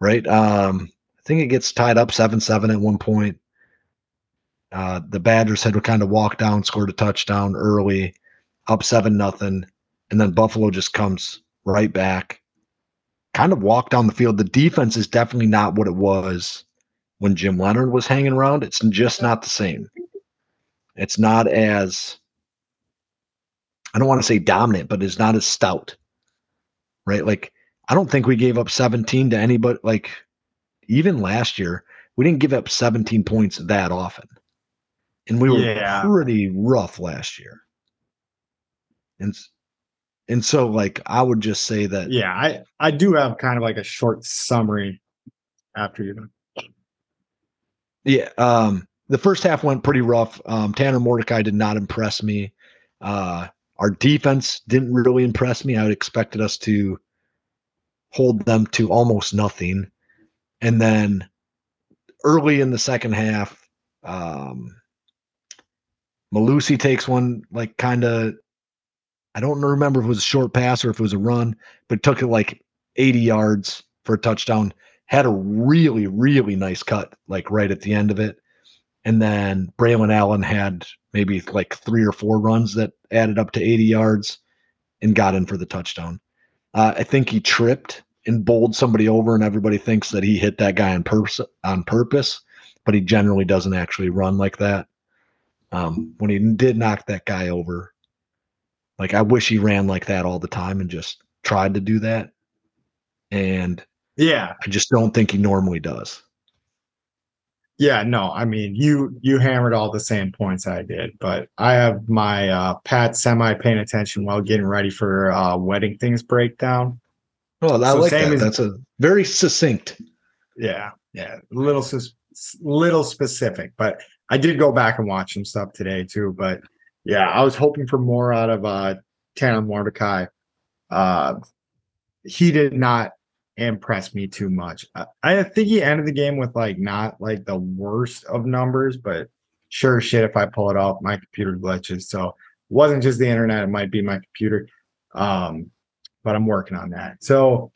Right? Um think it gets tied up 7-7 at one point. Uh the Badgers had to kind of walk down, scored a touchdown early, up 7 nothing, and then Buffalo just comes right back kind of walk down the field. The defense is definitely not what it was when Jim Leonhard was hanging around. It's just not the same. It's not as I don't want to say dominant, but it's not as stout. Right? Like I don't think we gave up 17 to anybody like even last year, we didn't give up 17 points that often. And we were Yeah. pretty rough last year. And and so like I would just say that Yeah, I I do have kind of like a short summary after you done. Yeah, um, the first half went pretty rough. Um, Tanner Mordecai did not impress me. Uh, our defense didn't really impress me. I would expected us to hold them to almost nothing, and then early in the second half, um, Mellusi takes one like kind of. I don't remember if it was a short pass or if it was a run, but took it like 80 yards for a touchdown had a really, really nice cut, like right at the end of it. And then Braylon Allen had maybe like three or four runs that added up to 80 yards and got in for the touchdown. Uh, I think he tripped and bowled somebody over, and everybody thinks that he hit that guy on purpose, on purpose, but he generally doesn't actually run like that. Um, when he did knock that guy over, like I wish he ran like that all the time and just tried to do that. And Yeah, I just don't think he normally does. yeah, no, I mean you you hammered all the same points I did, but I have my uh Pat semi paying attention while getting ready for uh wedding things breakdown. Well, I So like same that. as- That's a very succinct. Yeah, yeah, little little specific, but I did go back and watch some stuff today too. But yeah, I was hoping for more out of uh Tanner Mordecai. Uh, he did not impress me too much. I, I think he ended the game with like not like the worst of numbers, but sure shit if I pull it off, my computer glitches. So it wasn't just the internet, it might be my computer. Um, but I'm working on that. So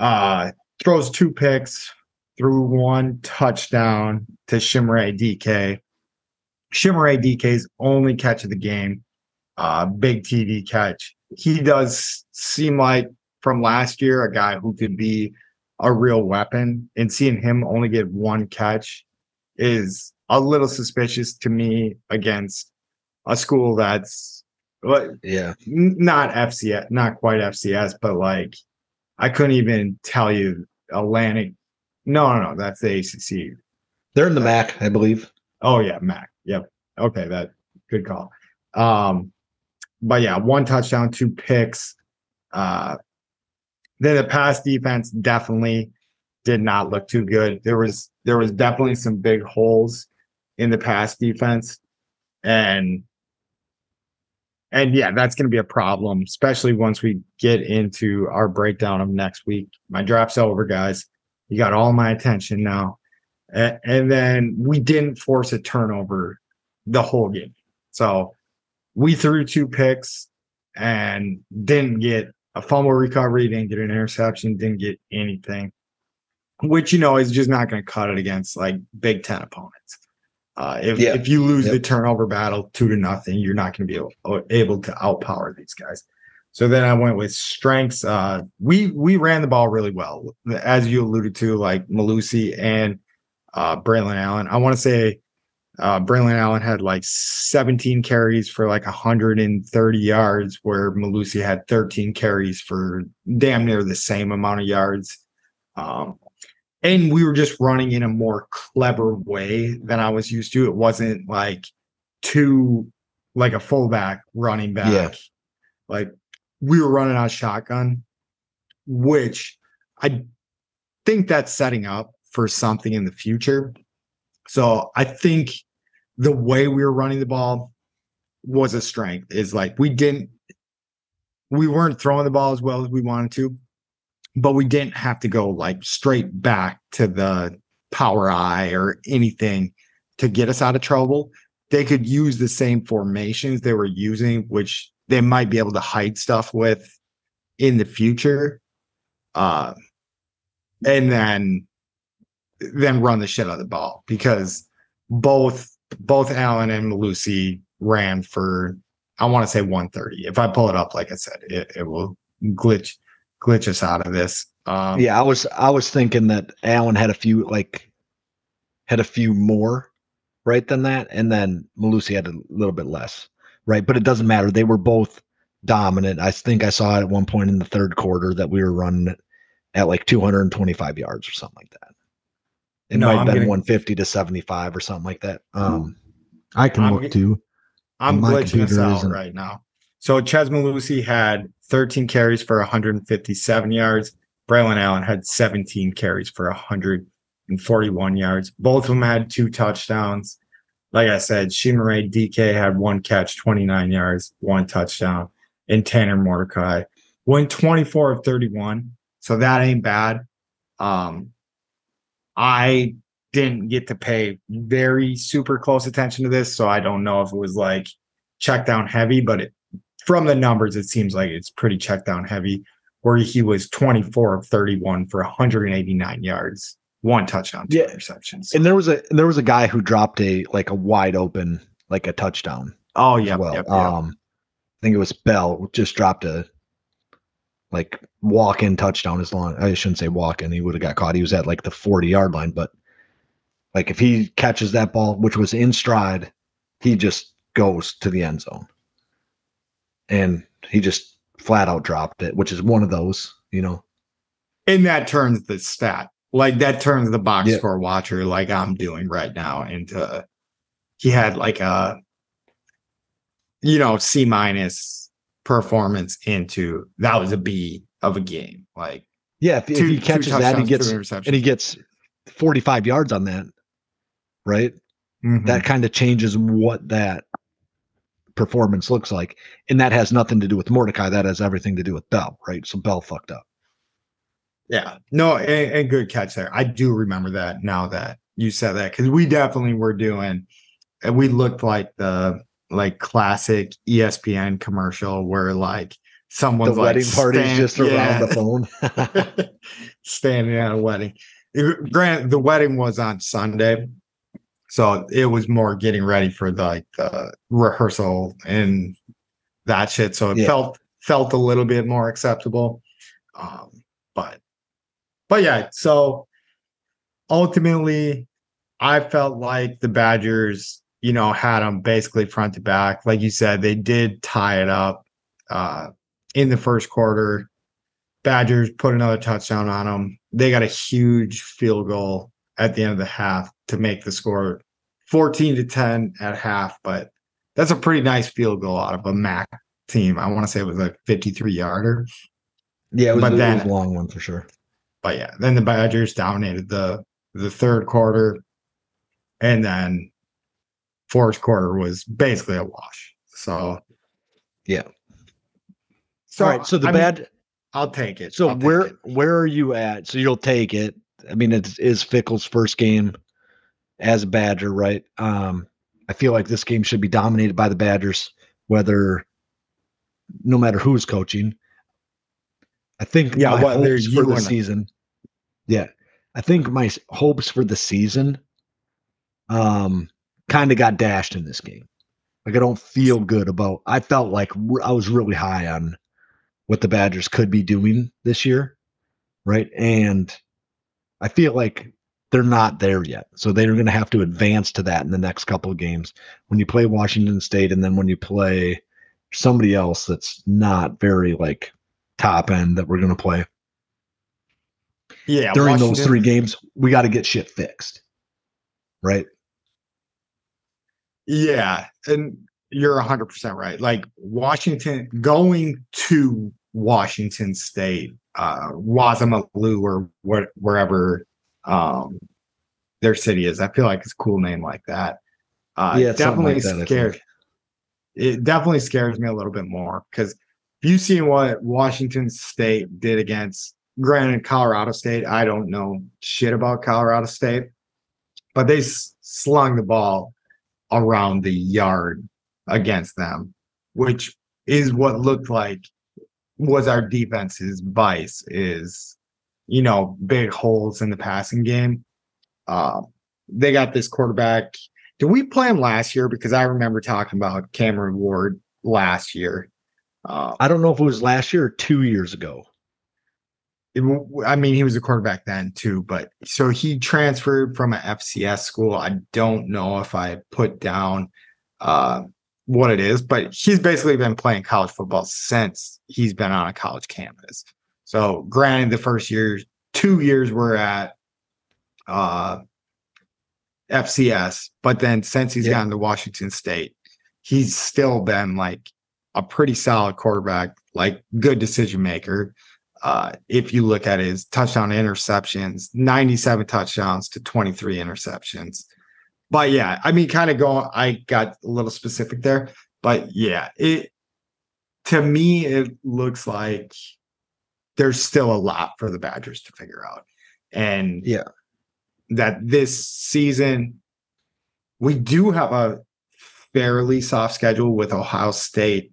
uh throws two picks, threw one touchdown to Chimere Dike. Chimere Dike's only catch of the game, uh, big TV catch. He does seem like from last year a guy who could be a real weapon, and seeing him only get one catch is a little suspicious to me against a school that's what Yeah. n- not FCS, not quite FCS, but like I couldn't even tell you Atlantic. No, no, no, that's the ACC. They're in the MAC, I believe. Oh yeah, Mac. Yep. Okay, that good call. Um, but yeah, one touchdown, two picks. Uh, then the pass defense definitely did not look too good. There was there was definitely some big holes in the pass defense, and and yeah, that's going to be a problem, especially once we get into our breakdown of next week. My draft's over, guys. You got all my attention now. And then we didn't force a turnover the whole game. So we threw two picks and didn't get a fumble recovery, didn't get an interception, didn't get anything, which you know is just not going to cut it against like Big Ten opponents. Uh, if Yeah. if you lose the turnover battle two to nothing, you're not going to be able, able to outpower these guys. So then I went with strengths. Uh, we we ran the ball really well, as you alluded to, like Mellusi and uh, Braylon Allen. I want to say uh, Braylon Allen had like 17 carries for like 130 yards, where Mellusi had 13 carries for damn near the same amount of yards. Um, and we were just running in a more clever way than I was used to. It wasn't like two, like a fullback running back. Yeah. Like we were running out shotgun, which I think that's setting up for something in the future. So I think the way we were running the ball was a strength. Is like we didn't, we weren't throwing the ball as well as we wanted to, but we didn't have to go like straight back to the power eye or anything to get us out of trouble. They could use the same formations they were using, which they might be able to hide stuff with in the future. Uh, and then then run the shit out of the ball because both both Allen and Mellusi ran for I want to say 130. If I pull it up, like I said, it, it will glitch glitch us out of this. Um, Yeah, I was I was thinking that Allen had a few like had a few more right than that, and then Mellusi had a little bit less, right? But it doesn't matter. They were both dominant. I think I saw it at one point in the third quarter that we were running at like 225 yards or something like that. It No, might have I'm been getting- 150 to 75 or something like that. Um, I can I'm look get- too. I'm glitching us out right now. So Chez Mellusi had 13 carries for 157 yards. Braylon Allen had 17 carries for 141 yards. Both of them had two touchdowns. Like I said, Chimere Dike had one catch, 29 yards, one touchdown, and Tanner Mordecai went 24 of 31. So that ain't bad. Um, I didn't get to pay very super close attention to this, so I don't know if it was like check down heavy, but it, from the numbers, it seems like it's pretty check down heavy. Where he was 24 of 31 for 189 yards, one touchdown, two Yeah. interceptions. And there was a there was a guy who dropped a like a wide open like a touchdown oh yeah, well. yep, yep. Um, I think it was Bell just dropped a like walk in touchdown. As long I shouldn't say walk in, he would have got caught. He was at like the forty yard line, but like if he catches that ball, which was in stride, he just goes to the end zone, and he just flat out dropped it, which is one of those, you know. and that turns the stat like that turns the box Yeah. score watcher like i'm doing right now into he had like a you know c minus performance into that was a b of a game like Yeah, if, if he catches that, he gets and he gets forty five yards on that, right? Mhm. that kind of changes what that performance looks like. And that has nothing to do with Mordecai. That has everything to do with Bell, right? So Bell fucked up. yeah no and, and good catch there i do remember that now that you said that because we definitely were doing and we looked like the like classic espn commercial where like someone's the like wedding party's stand- just around yeah. the phone. standing at a wedding. Grant, the wedding was on Sunday, so it was more getting ready for the, like the rehearsal and that shit. So it Yeah. felt felt a little bit more acceptable. Um, but but yeah, so ultimately, I felt like the Badgers, you know, had them basically front to back. Like you said, they did tie it up uh, in the first quarter. Badgers put another touchdown on them. They got a huge field goal at the end of the half to make the score 14 to 10 at half, but that's a pretty nice field goal out of a MAC team. I want to say it was a 53 yarder. Yeah, it was, But it was then- a long one for sure. But yeah, then the Badgers dominated the the third quarter, and then fourth quarter was basically a wash. So Yeah. So All right. So the I mean, bad. I'll take it. So I'll take where it. where are you at? So you'll take it. I mean, it is Fickell's first game as a Badger, right? Um, I feel like this game should be dominated by the Badgers, whether no matter who's coaching. I think Yeah, my whether hopes for the season. Yeah, I think my hopes for the season, um, kind of got dashed in this game. Like I don't feel good about. I felt like I was really high on what the Badgers could be doing this year, right? And I feel like they're not there yet. So they're going to have to advance to that in the next couple of games. When you play Washington State and then when you play somebody else that's not very like top end that we're going to play yeah during those three games, we got to get shit fixed. Right? Yeah, and you're 100% right. Like Washington going to Washington State, uh Wazamalu or what wherever um their city is. I feel like it's a cool name like that. Uh Yeah, definitely like that, scares it definitely scares me a little bit more because if you've seen what Washington State did against granted Colorado State, I don't know shit about Colorado State, but they s- slung the ball around the yard against them, which is what looked like was our defense's vice is, you know, big holes in the passing game. Uh, they got this quarterback. Did we play him last year? Because I remember talking about Cameron Ward last year. Uh, I don't know if it was last year or two years ago. it I mean, he was a quarterback then too, but so he transferred from an FCS school. I don't know if I put down uh, what it is, but he's basically been playing college football since he's been on a college campus. So, granted, the first year, two years we're at uh, FCS, but then since he's Yeah. gotten to Washington State, he's still been like a pretty solid quarterback, like good decision maker uh, if you look at his touchdown interceptions, 97 touchdowns to 23 interceptions. But yeah, I mean, kind of going, I got a little specific there, but yeah, it to me, it looks like there's still a lot for the Badgers to figure out. And Yeah. that this season, we do have a fairly soft schedule with Ohio State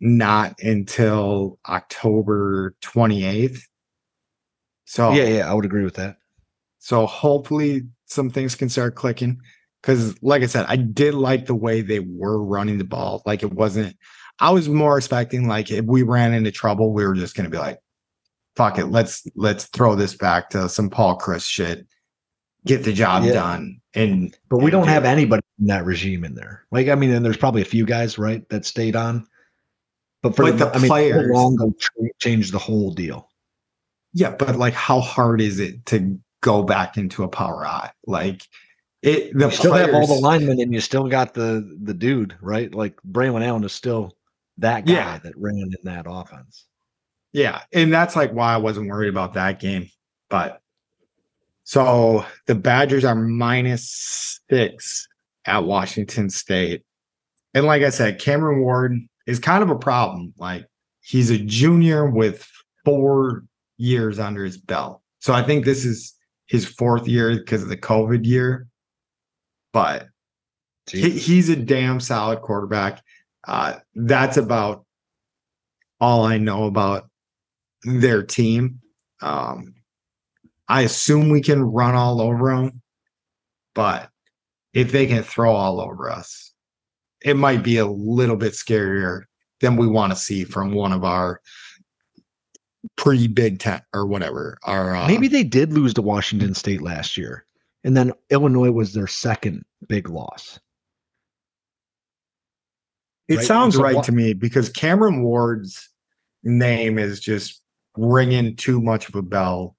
not until October 28th. So Yeah, yeah, I would agree with that. so hopefully some things can start clicking. Cause like I said, I did like the way they were running the ball. Like it wasn't, I was more expecting like if we ran into trouble, we were just gonna be like, fuck it, let's let's throw this back to some Paul Chryst shit, get the job Yeah. done. And But we and don't do have it. anybody in that regime in there. Like, I mean, and there's probably a few guys, right, that stayed on. But for But the, the I mean, players- long ago ch- changed the whole deal. Yeah, but like how hard is it to go back into a power eye? Like it the You still have all the players- linemen, and you still got the the dude, right? Like Braylon Allen is still that guy Yeah. that ran in that offense. Yeah, and that's like why I wasn't worried about that game. But so the Badgers are minus six at Washington State. And like I said, Cameron Ward is kind of a problem. Like he's a junior with four years under his belt. So I think this is his fourth year because of the COVID year. But he, he's a damn solid quarterback. Uh, that's about all I know about their team. Um, I assume we can run all over them, but if they can throw all over us, it might be a little bit scarier than we want to see from one of our pre Big Ten or whatever. Our uh, Maybe they did lose to Washington State last year, and then Illinois was their second big loss. It Right, sounds so right wha- to me because Cameron Ward's name is just ringing too much of a bell.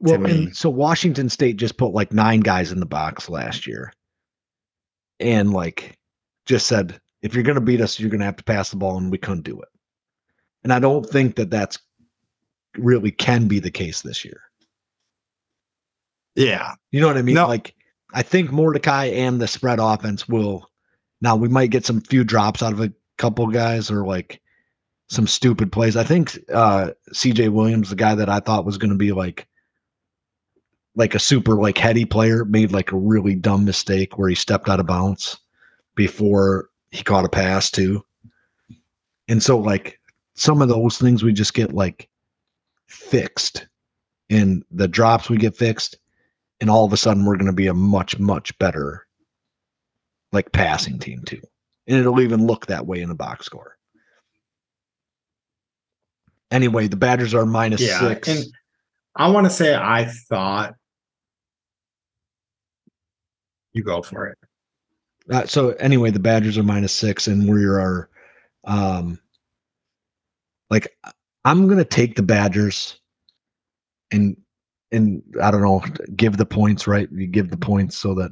Well, me. so Washington State just put like nine guys in the box last year, and like just said, if you're going to beat us, you're going to have to pass the ball, and we couldn't do it. And I don't think that that's really can be the case this year. Yeah. You know what I mean? No. Like I think Mordecai and the spread offense will. Now we might get some few drops out of a couple guys or like some stupid plays. I think uh CJ Williams, the guy that I thought was going to be like like a super like heady player, made like a really dumb mistake where he stepped out of bounds before he caught a pass too. And so like some of those things we just get like fixed and the drops we get fixed and all of a sudden we're going to be a much much better like passing team too and it'll even look that way in the box score anyway the badgers are minus Yeah. six And I want to say I thought you go for it. Uh, so anyway the badgers are minus six and we are um like i'm going to take the badgers and and i don't know give the points right you give the points so that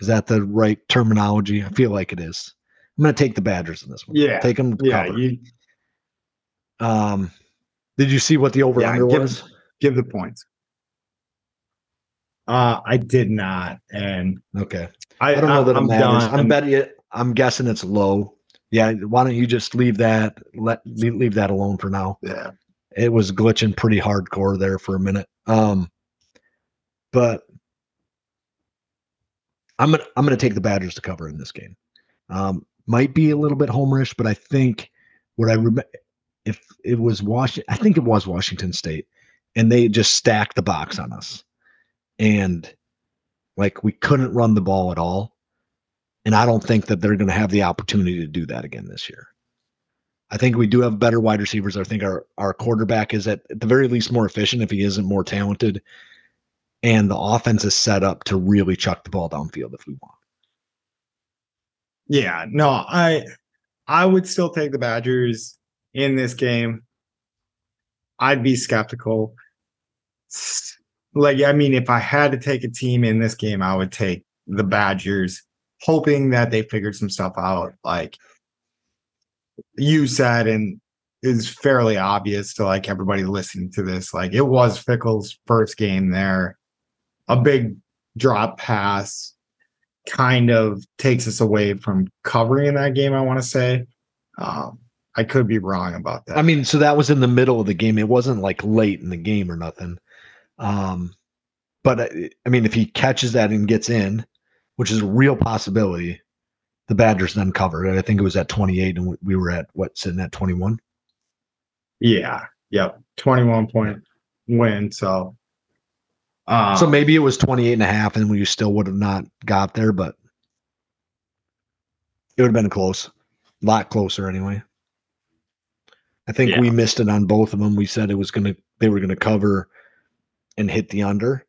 is that the right terminology i feel like it is i'm going to take the badgers in this one Yeah. take them to Yeah. cover. You um did you see what the over Yeah, under give- was give the points. Uh I did not. And okay I, i don't know that it I'm done. i'm betting it i'm guessing it's low yeah why don't you just leave that let leave, leave that alone for now Yeah. it was glitching pretty hardcore there for a minute. Um, but I'm gonna I'm gonna take the Badgers to cover in this game. Um, might be a little bit homerish, but I think what I remember if it was Washington, I think it was Washington State, and they just stacked the box on us, and like we couldn't run the ball at all. And I don't think that they're going to have the opportunity to do that again this year. I think we do have better wide receivers. I think our our quarterback is at, at the very least more efficient if he isn't more talented. And the offense is set up to really chuck the ball downfield if we want. Yeah, no, I I would still take the Badgers in this game. I'd be skeptical. Like, I mean, if I had to take a team in this game, I would take the Badgers, hoping that they figured some stuff out. Like you said, and is fairly obvious to like everybody listening to this. Like it was Fickell's first game there. A big drop pass kind of takes us away from covering in that game. I want to say, um, I could be wrong about that. I mean, so that was in the middle of the game. It wasn't like late in the game or nothing. Um, but I, I mean, if he catches that and gets in, which is a real possibility, the Badgers then covered. I think it was at 28, and we- we were at what sitting at 21. yeah, yep, twenty-one point win. So, um, so maybe it was 28 and a half, and we still would have not got there, but it would have been close, a lot closer anyway. I think we missed it on both of them. We said it was gonna they were gonna cover and hit the under.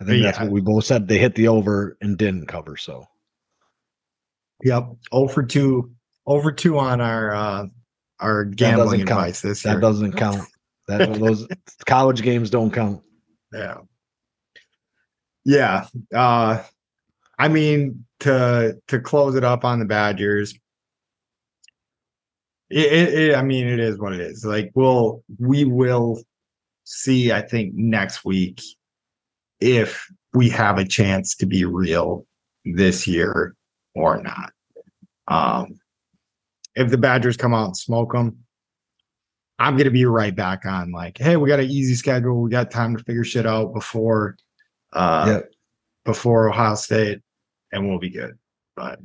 I think that's what we both said. They hit the over and didn't cover. So Yep, over two, over two on our uh our gambling doesn't count. advice this year. that doesn't count. That those college games don't count. Yeah. Yeah. Uh I mean to to close it up on the Badgers. It, it, it I mean it is what it is. Like we'll we will see I think next week if we have a chance to be real this year or not. Um if the Badgers come out and smoke them, I'm gonna be right back on like, hey, we got an easy schedule. We got time to figure shit out before uh Yep. before Ohio State, and we'll be good. But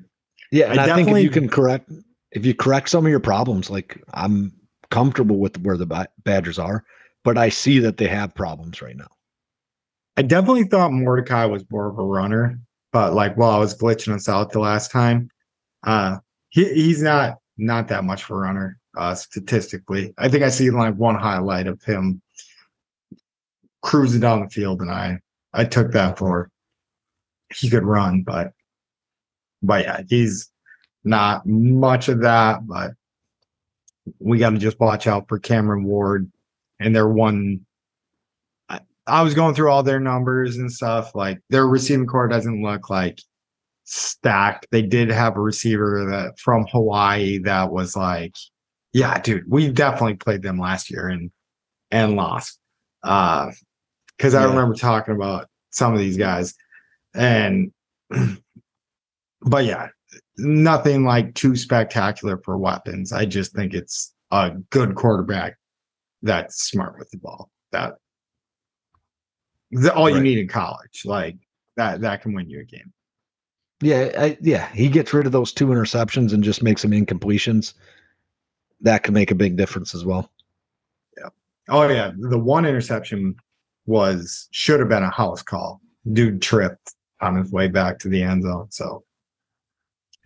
Yeah, and I I, think if you can correct if you correct some of your problems, like I'm comfortable with where the Badgers are, but I see that they have problems right now. I definitely thought Mordecai was more of a runner, but like while I was glitching us out the last time, uh he, he's not not that much of a runner uh statistically. I think I see like one highlight of him cruising down the field, and I I took that for he could run, but but yeah, he's not much of that. But we got to just watch out for Cameron Ward and their one. I, I was going through all their numbers and stuff. Like their receiving core doesn't look like stacked. They did have a receiver that from Hawaii that was like, yeah, dude, we definitely played them last year and and lost. Uh because I Yeah. remember talking about some of these guys. And but yeah, nothing like too spectacular for weapons. I just think it's a good quarterback that's smart with the ball. That that's all you need in college. Like that that can win you a game. Yeah, I, yeah, he gets rid of those two interceptions and just makes some incompletions. That can make a big difference as well. Yeah. Oh yeah, the one interception was should have been a house call. Dude tripped on his way back to the end zone, so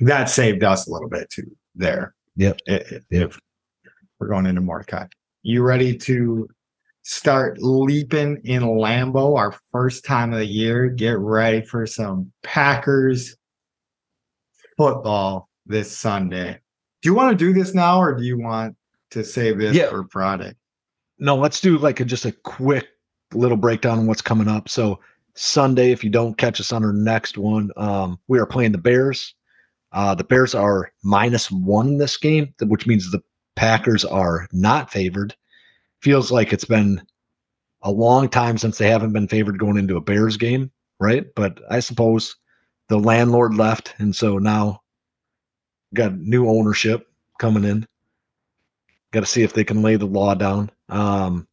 that saved us a little bit too. There, Yep. I- I- Yep. If we're going into Mordecai, you ready to start leaping in Lambeau? Our first time of the year. Get ready for some Packers football this Sunday. Do you want to do this now, or do you want to save this Yeah. for Friday? No, let's do like a, just a quick little breakdown on what's coming up. So Sunday, if you don't catch us on our next one, um, we are playing the Bears. Uh, the Bears are minus one in this game, which means the Packers are not favored. Feels like it's been a long time since they haven't been favored going into a Bears game, right? But I suppose the landlord left, and so now got new ownership coming in. Got to see if they can lay the law down. Um,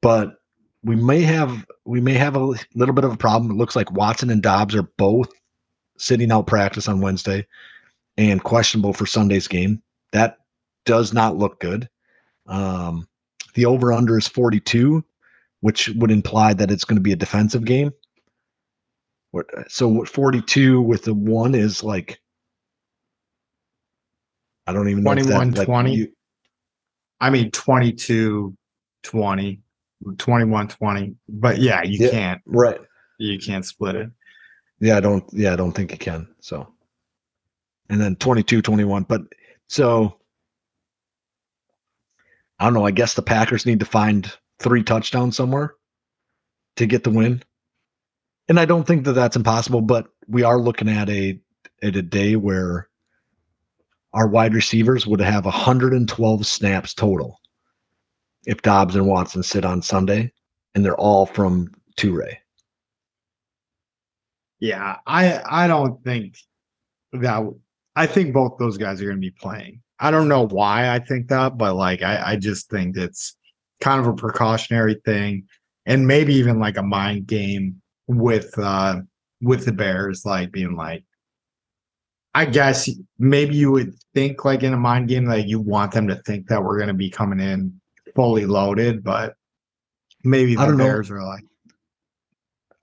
but we may have we may have a little bit of a problem. It looks like Watson and Doubs are both sitting out practice on Wednesday and questionable for Sunday's game. That does not look good. Um, the over under is 42, which would imply that it's going to be a defensive game. What- So what 42 with the one is like I don't even know if that, 21, like, 20. you- I mean 22 20 21 20 but yeah you Yeah. can't right. you can't split it Yeah, I don't yeah, I don't think you can. So and then 22 21 but so I don't know, I guess the Packers need to find three touchdowns somewhere to get the win. And I don't think that that's impossible, but we are looking at a at a day where our wide receivers would have 112 snaps total if Doubs and Watson sit on Sunday and they're all from Toure. Yeah i i don't think that i think both those guys are going to be playing i don't know why i think that but like i i just think it's kind of a precautionary thing and maybe even like a mind game with uh with the bears like being like I guess maybe you would think like in a mind game that you want them to think that we're going to be coming in fully loaded, but maybe the don't know. Bears are like,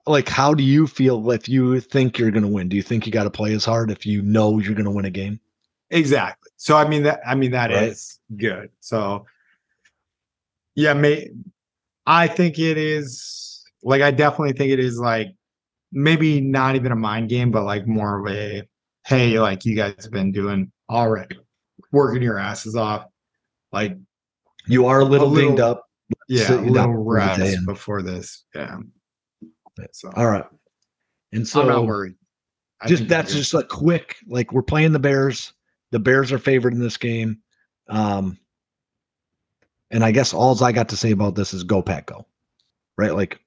like how do you feel if you think you're going to win do you think you got to play as hard if you know you're going to win a game exactly. So I mean that I mean that is Right. good. So yeah, may I think it is like I definitely think it is like maybe not even a mind game, but like more of a hey, like you guys have been doing already working your asses off. Like you are a little, little- dinged up yeah, a little for the day rest before this. Yeah. So. All right. And so I'm not worried. I just that's just a quick like we're playing the bears. The bears are favored in this game. Um and i guess all i got to say about this is go pack go right? Like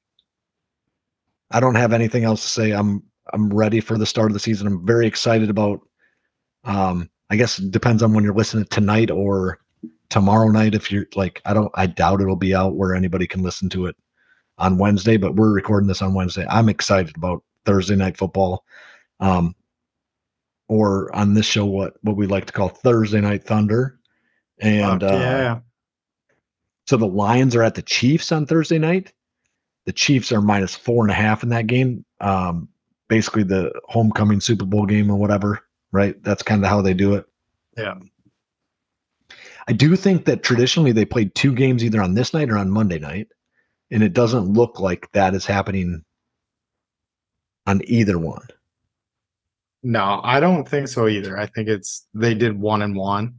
i don't have anything else to say. I'm i'm ready for the start of the season. I'm very excited about um i guess it depends on when you're listening tonight or tomorrow night if you're like i don't i doubt it'll be out where anybody can listen to it on wednesday but we're recording this on wednesday i'm excited about thursday night football um or on this show what what we like to call thursday night thunder and uh yeah. so the lions are at the chiefs on thursday night the chiefs are minus four and a half in that game um basically the homecoming super bowl game or whatever right that's kind of how they do it Yeah. I do think that traditionally they played two games either on this night or on Monday night. And it doesn't look like that is happening on either one. No, I don't think so either. I think it's they did one and one,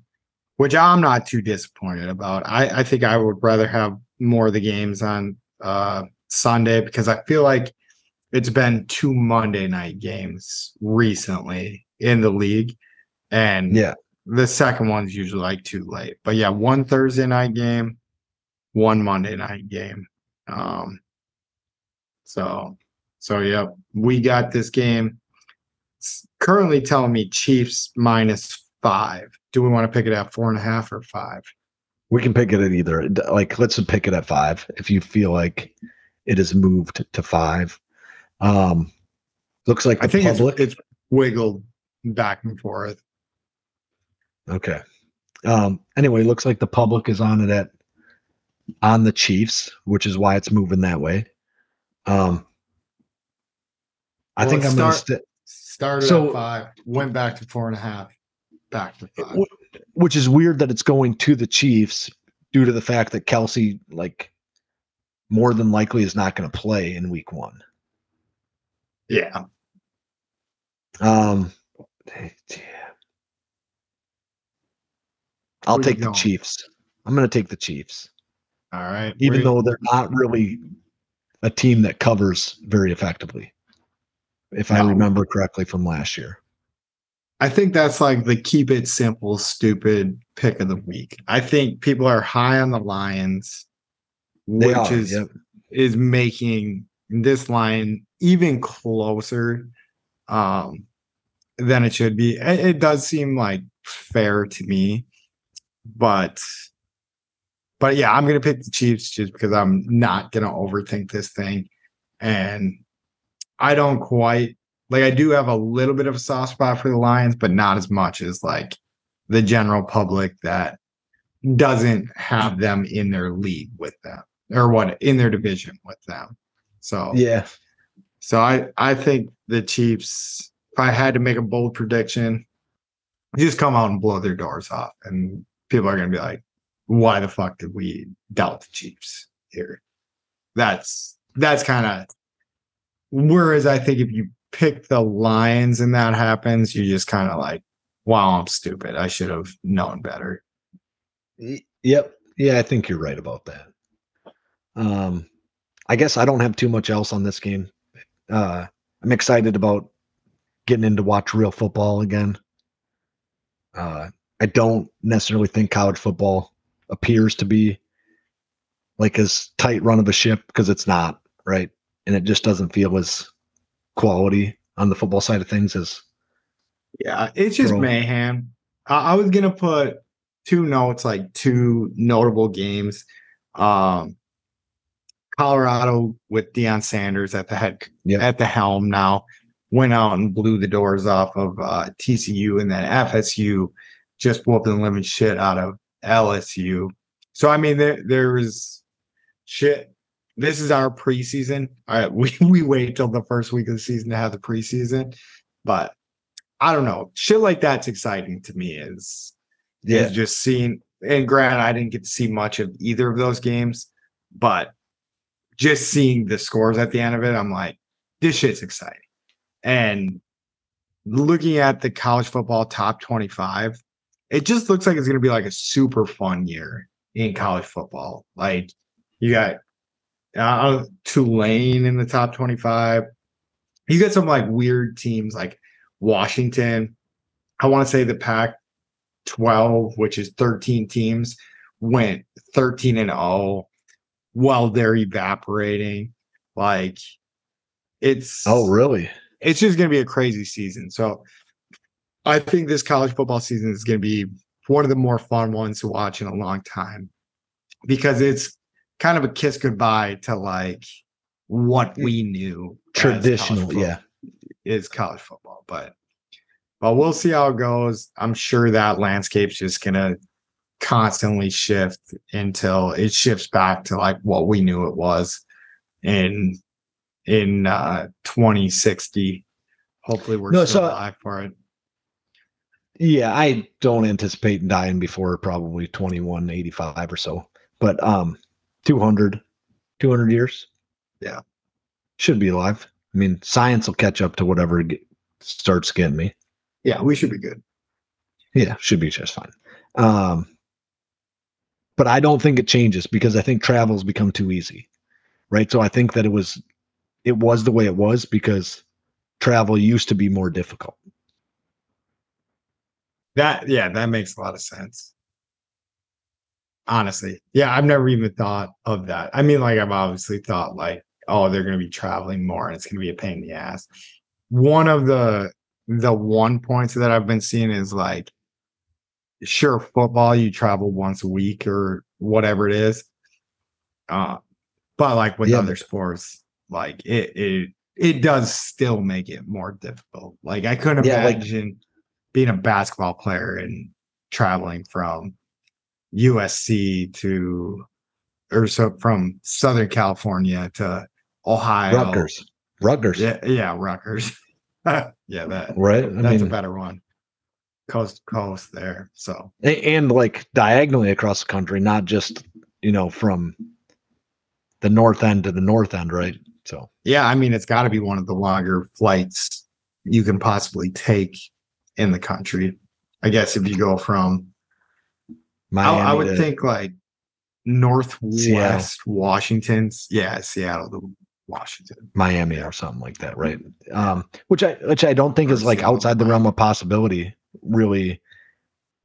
which I'm not too disappointed about. I, I think I would rather have more of the games on uh, Sunday because I feel like it's been two Monday night games recently in the league. And Yeah. the second one's usually like too late. But yeah, one Thursday night game, one Monday night game. Um so so yeah, we got this game. It's currently telling me Chiefs minus five. Do we want to pick it at four and a half or five? We can pick it at either. Like, let's pick it at five if you feel like it has moved to five. Um, looks like the I think it's, it's wiggled back and forth. okay. Um, anyway, looks like the public is on it at on the Chiefs, which is why it's moving that way. Um, I Well, think I'm gonna start- st- Started So- at five, went back to four and a half, back to five. Which is weird that it's going to the Chiefs due to the fact that Kelce, like, more than likely is not going to play in Week One. Yeah, Um, yeah. I'll Where take the? Chiefs. I'm going to take the Chiefs, all right. even though they're not really a team that covers very effectively, if I remember correctly from last year. I think that's like the keep it simple, stupid pick of the week. I think people are high on the Lions, They which are, is yep. is making this line even closer um, than it should be. It, it does seem like fair to me, but but yeah, I'm gonna pick the Chiefs just because I'm not gonna overthink this thing, and I don't quite like. I do have a little bit of a soft spot for the Lions, but not as much as like the general public that doesn't have them in their league with them or what in their division with them. So Yeah. so I I think the Chiefs. If I had to make a bold prediction, just come out and blow their doors off, and people are gonna be like, "Why the fuck did we doubt the Chiefs here?" That's that's kind of. Whereas I think if you pick the Lions and that happens, you're just kind of like, "Wow, I'm stupid. I should have known better." Yep. Yeah, I think you're right about that. Um, I guess I don't have too much else on this game. Uh, I'm excited about getting into watch real football again. Uh, I don't necessarily think college football appears to be like as tight run of a ship because it's not right, and it just doesn't feel as quality on the football side of things as Yeah, it's just Bro. mayhem. I, I was gonna put two notes, like two notable games. Um, Colorado with Deion Sanders at the head Yep. at the helm now went out and blew the doors off of uh, TCU, and then FSU just whooped the living shit out of LSU. So I mean, there there is shit. This is our preseason. All right, we we wait till the first week of the season to have the preseason, but I don't know. Shit like that's exciting to me. Is is just seeing. And granted, I didn't get to see much of either of those games, but just seeing the scores at the end of it, I'm like, this shit's exciting. And looking at the college football top 25, it just looks like it's going to be like a super fun year in college football. Like you got uh, Tulane in the top 25. You got some like weird teams like Washington. I want to say the Pac 12, which is 13 teams, went 13 and 0 while they're evaporating. Like it's oh really it's just going to be a crazy season. So I think this college football season is going to be one of the more fun ones to watch in a long time because it's kind of a kiss goodbye to like what we knew traditional yeah is college football, but but we'll see how it goes. I'm sure that landscape's just gonna constantly shift until it shifts back to like what we knew it was in in uh 2060. Hopefully we're No, still so- alive for it. Yeah, I don't anticipate dying before probably 2185 or so. But um 200 200 years. Yeah. Should be alive. I mean, science will catch up to whatever get, starts getting me. Yeah, we should be good. Yeah, should be just fine. Um, but I don't think it changes because I think travel's become too easy, right? So I think that it was, it was the way it was because travel used to be more difficult. That yeah, that makes a lot of sense. Honestly. Yeah, I've never even thought of that. I mean, like I've obviously thought like, oh, they're gonna be traveling more and it's gonna be a pain in the ass. One of the the one points that I've been seeing is like sure football you travel once a week or whatever it is. Uh but like with Yeah, other sports, like it it it does still make it more difficult. Like I couldn't Yeah, like- imagine being a basketball player and traveling from USC to or so from Southern California to Ohio. Rutgers, Rutgers, Yeah, yeah, Rutgers. yeah, that right? I that's mean, a better one. Coast to coast there. So and like diagonally across the country, not just you know from the north end to the north end, right? So yeah, I mean it's gotta be one of the longer flights you can possibly take in the country. I guess if you go from I, Miami, I would to- think like northwest Washington's yeah, Seattle to Washington. Miami or something like that, right? Um, which I which I don't think Or is like Seattle, outside the realm of possibility, really.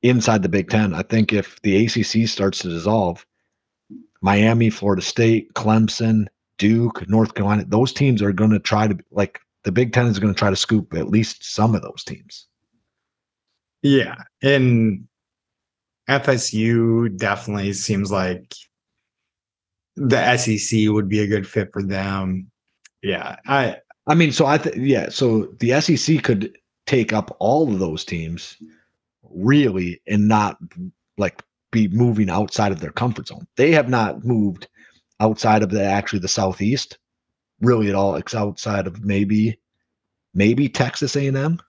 Inside the Big Ten, I think if the ACC starts to dissolve, Miami, Florida State, Clemson, Duke, North Carolina, those teams are going to try to like the Big Ten is going to try to scoop at least some of those teams. Yeah. And FSU definitely seems like the SEC would be a good fit for them. Yeah. I I mean, so I think yeah, so the SEC could take up all of those teams really and not like be moving outside of their comfort zone. They have not moved outside of the actually the southeast really at all. It's outside of maybe maybe Texas A&M,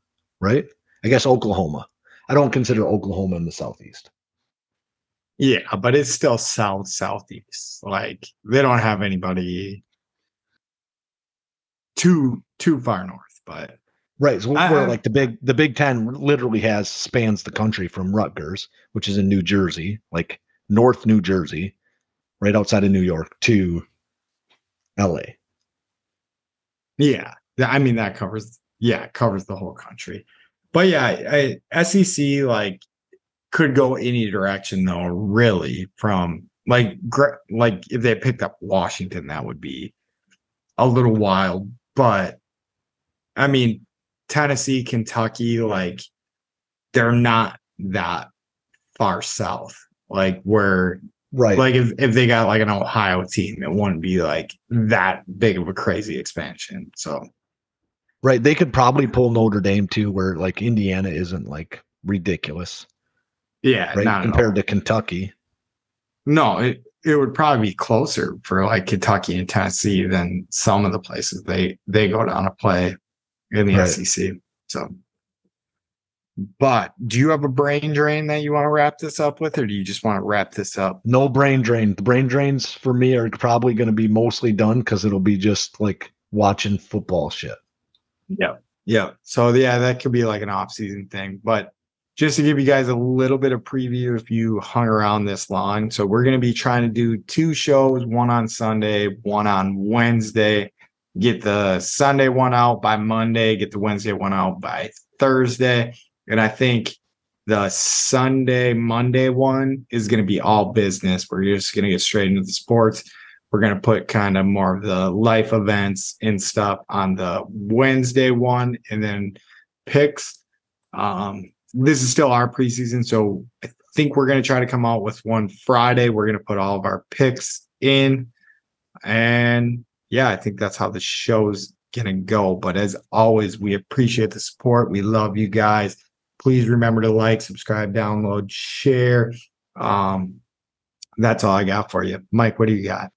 right? I guess Oklahoma. I don't consider Oklahoma in the southeast. yeah, but it's still south southeast. Like they don't have anybody too too far north, but Right. So I- where like the big the Big Ten literally has spans the country from Rutgers, which is in New Jersey, like North New Jersey, right outside of New York, to LA. Yeah, I mean that covers yeah covers the whole country. But yeah, I, SEC like could go any direction though. Really, from like like if they picked up Washington, that would be a little wild. But I mean, Tennessee, Kentucky, like they're not that far south. Like where Right. like if, if they got like an Ohio team, it wouldn't be like that big of a crazy expansion. So right. They could probably pull Notre Dame too, where like Indiana isn't like ridiculous, yeah, right? Compared to Kentucky. no, it it would probably be closer for like Kentucky and Tennessee than some of the places they they go down to play in the Right. SEC. So, but do you have a brain drain that you want to wrap this up with, or do you just want to wrap this up? No brain drain. The brain drains for me are probably going to be mostly done because it'll be just like watching football shit. Yeah. Yeah. So yeah, that could be like an off-season thing. But just to give you guys a little bit of preview if you hung around this long. So we're gonna be trying to do two shows, one on Sunday, one on Wednesday. Get the Sunday one out by Monday, get the Wednesday one out by Thursday. And I think the Sunday, Monday one is going to be all business. We're just going to get straight into the sports. We're going to put kind of more of the life events and stuff on the Wednesday one and then picks. Um, this is still our preseason. So I think we're going to try to come out with one Friday. We're going to put all of our picks in. And yeah, I think that's how the show's going to go. But as always, we appreciate the support. We love you guys. Please remember to like, subscribe, download, share. Um, that's all I got for you. Mike, what do you got?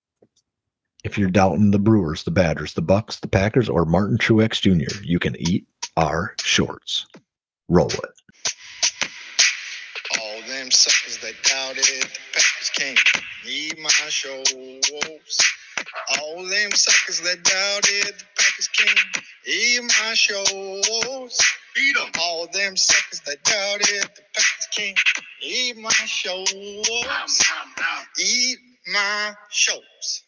If you're doubting the Brewers, the Badgers, the Bucks, the Packers, or Martin Truex Jr., you can eat our shorts. Roll it. All them suckers that doubted the Packers can't need my shows. All them suckers that doubted the Packers king. Eat my shows. them. All them suckers that doubted the Packers king. Eat my shows. Eat my shows.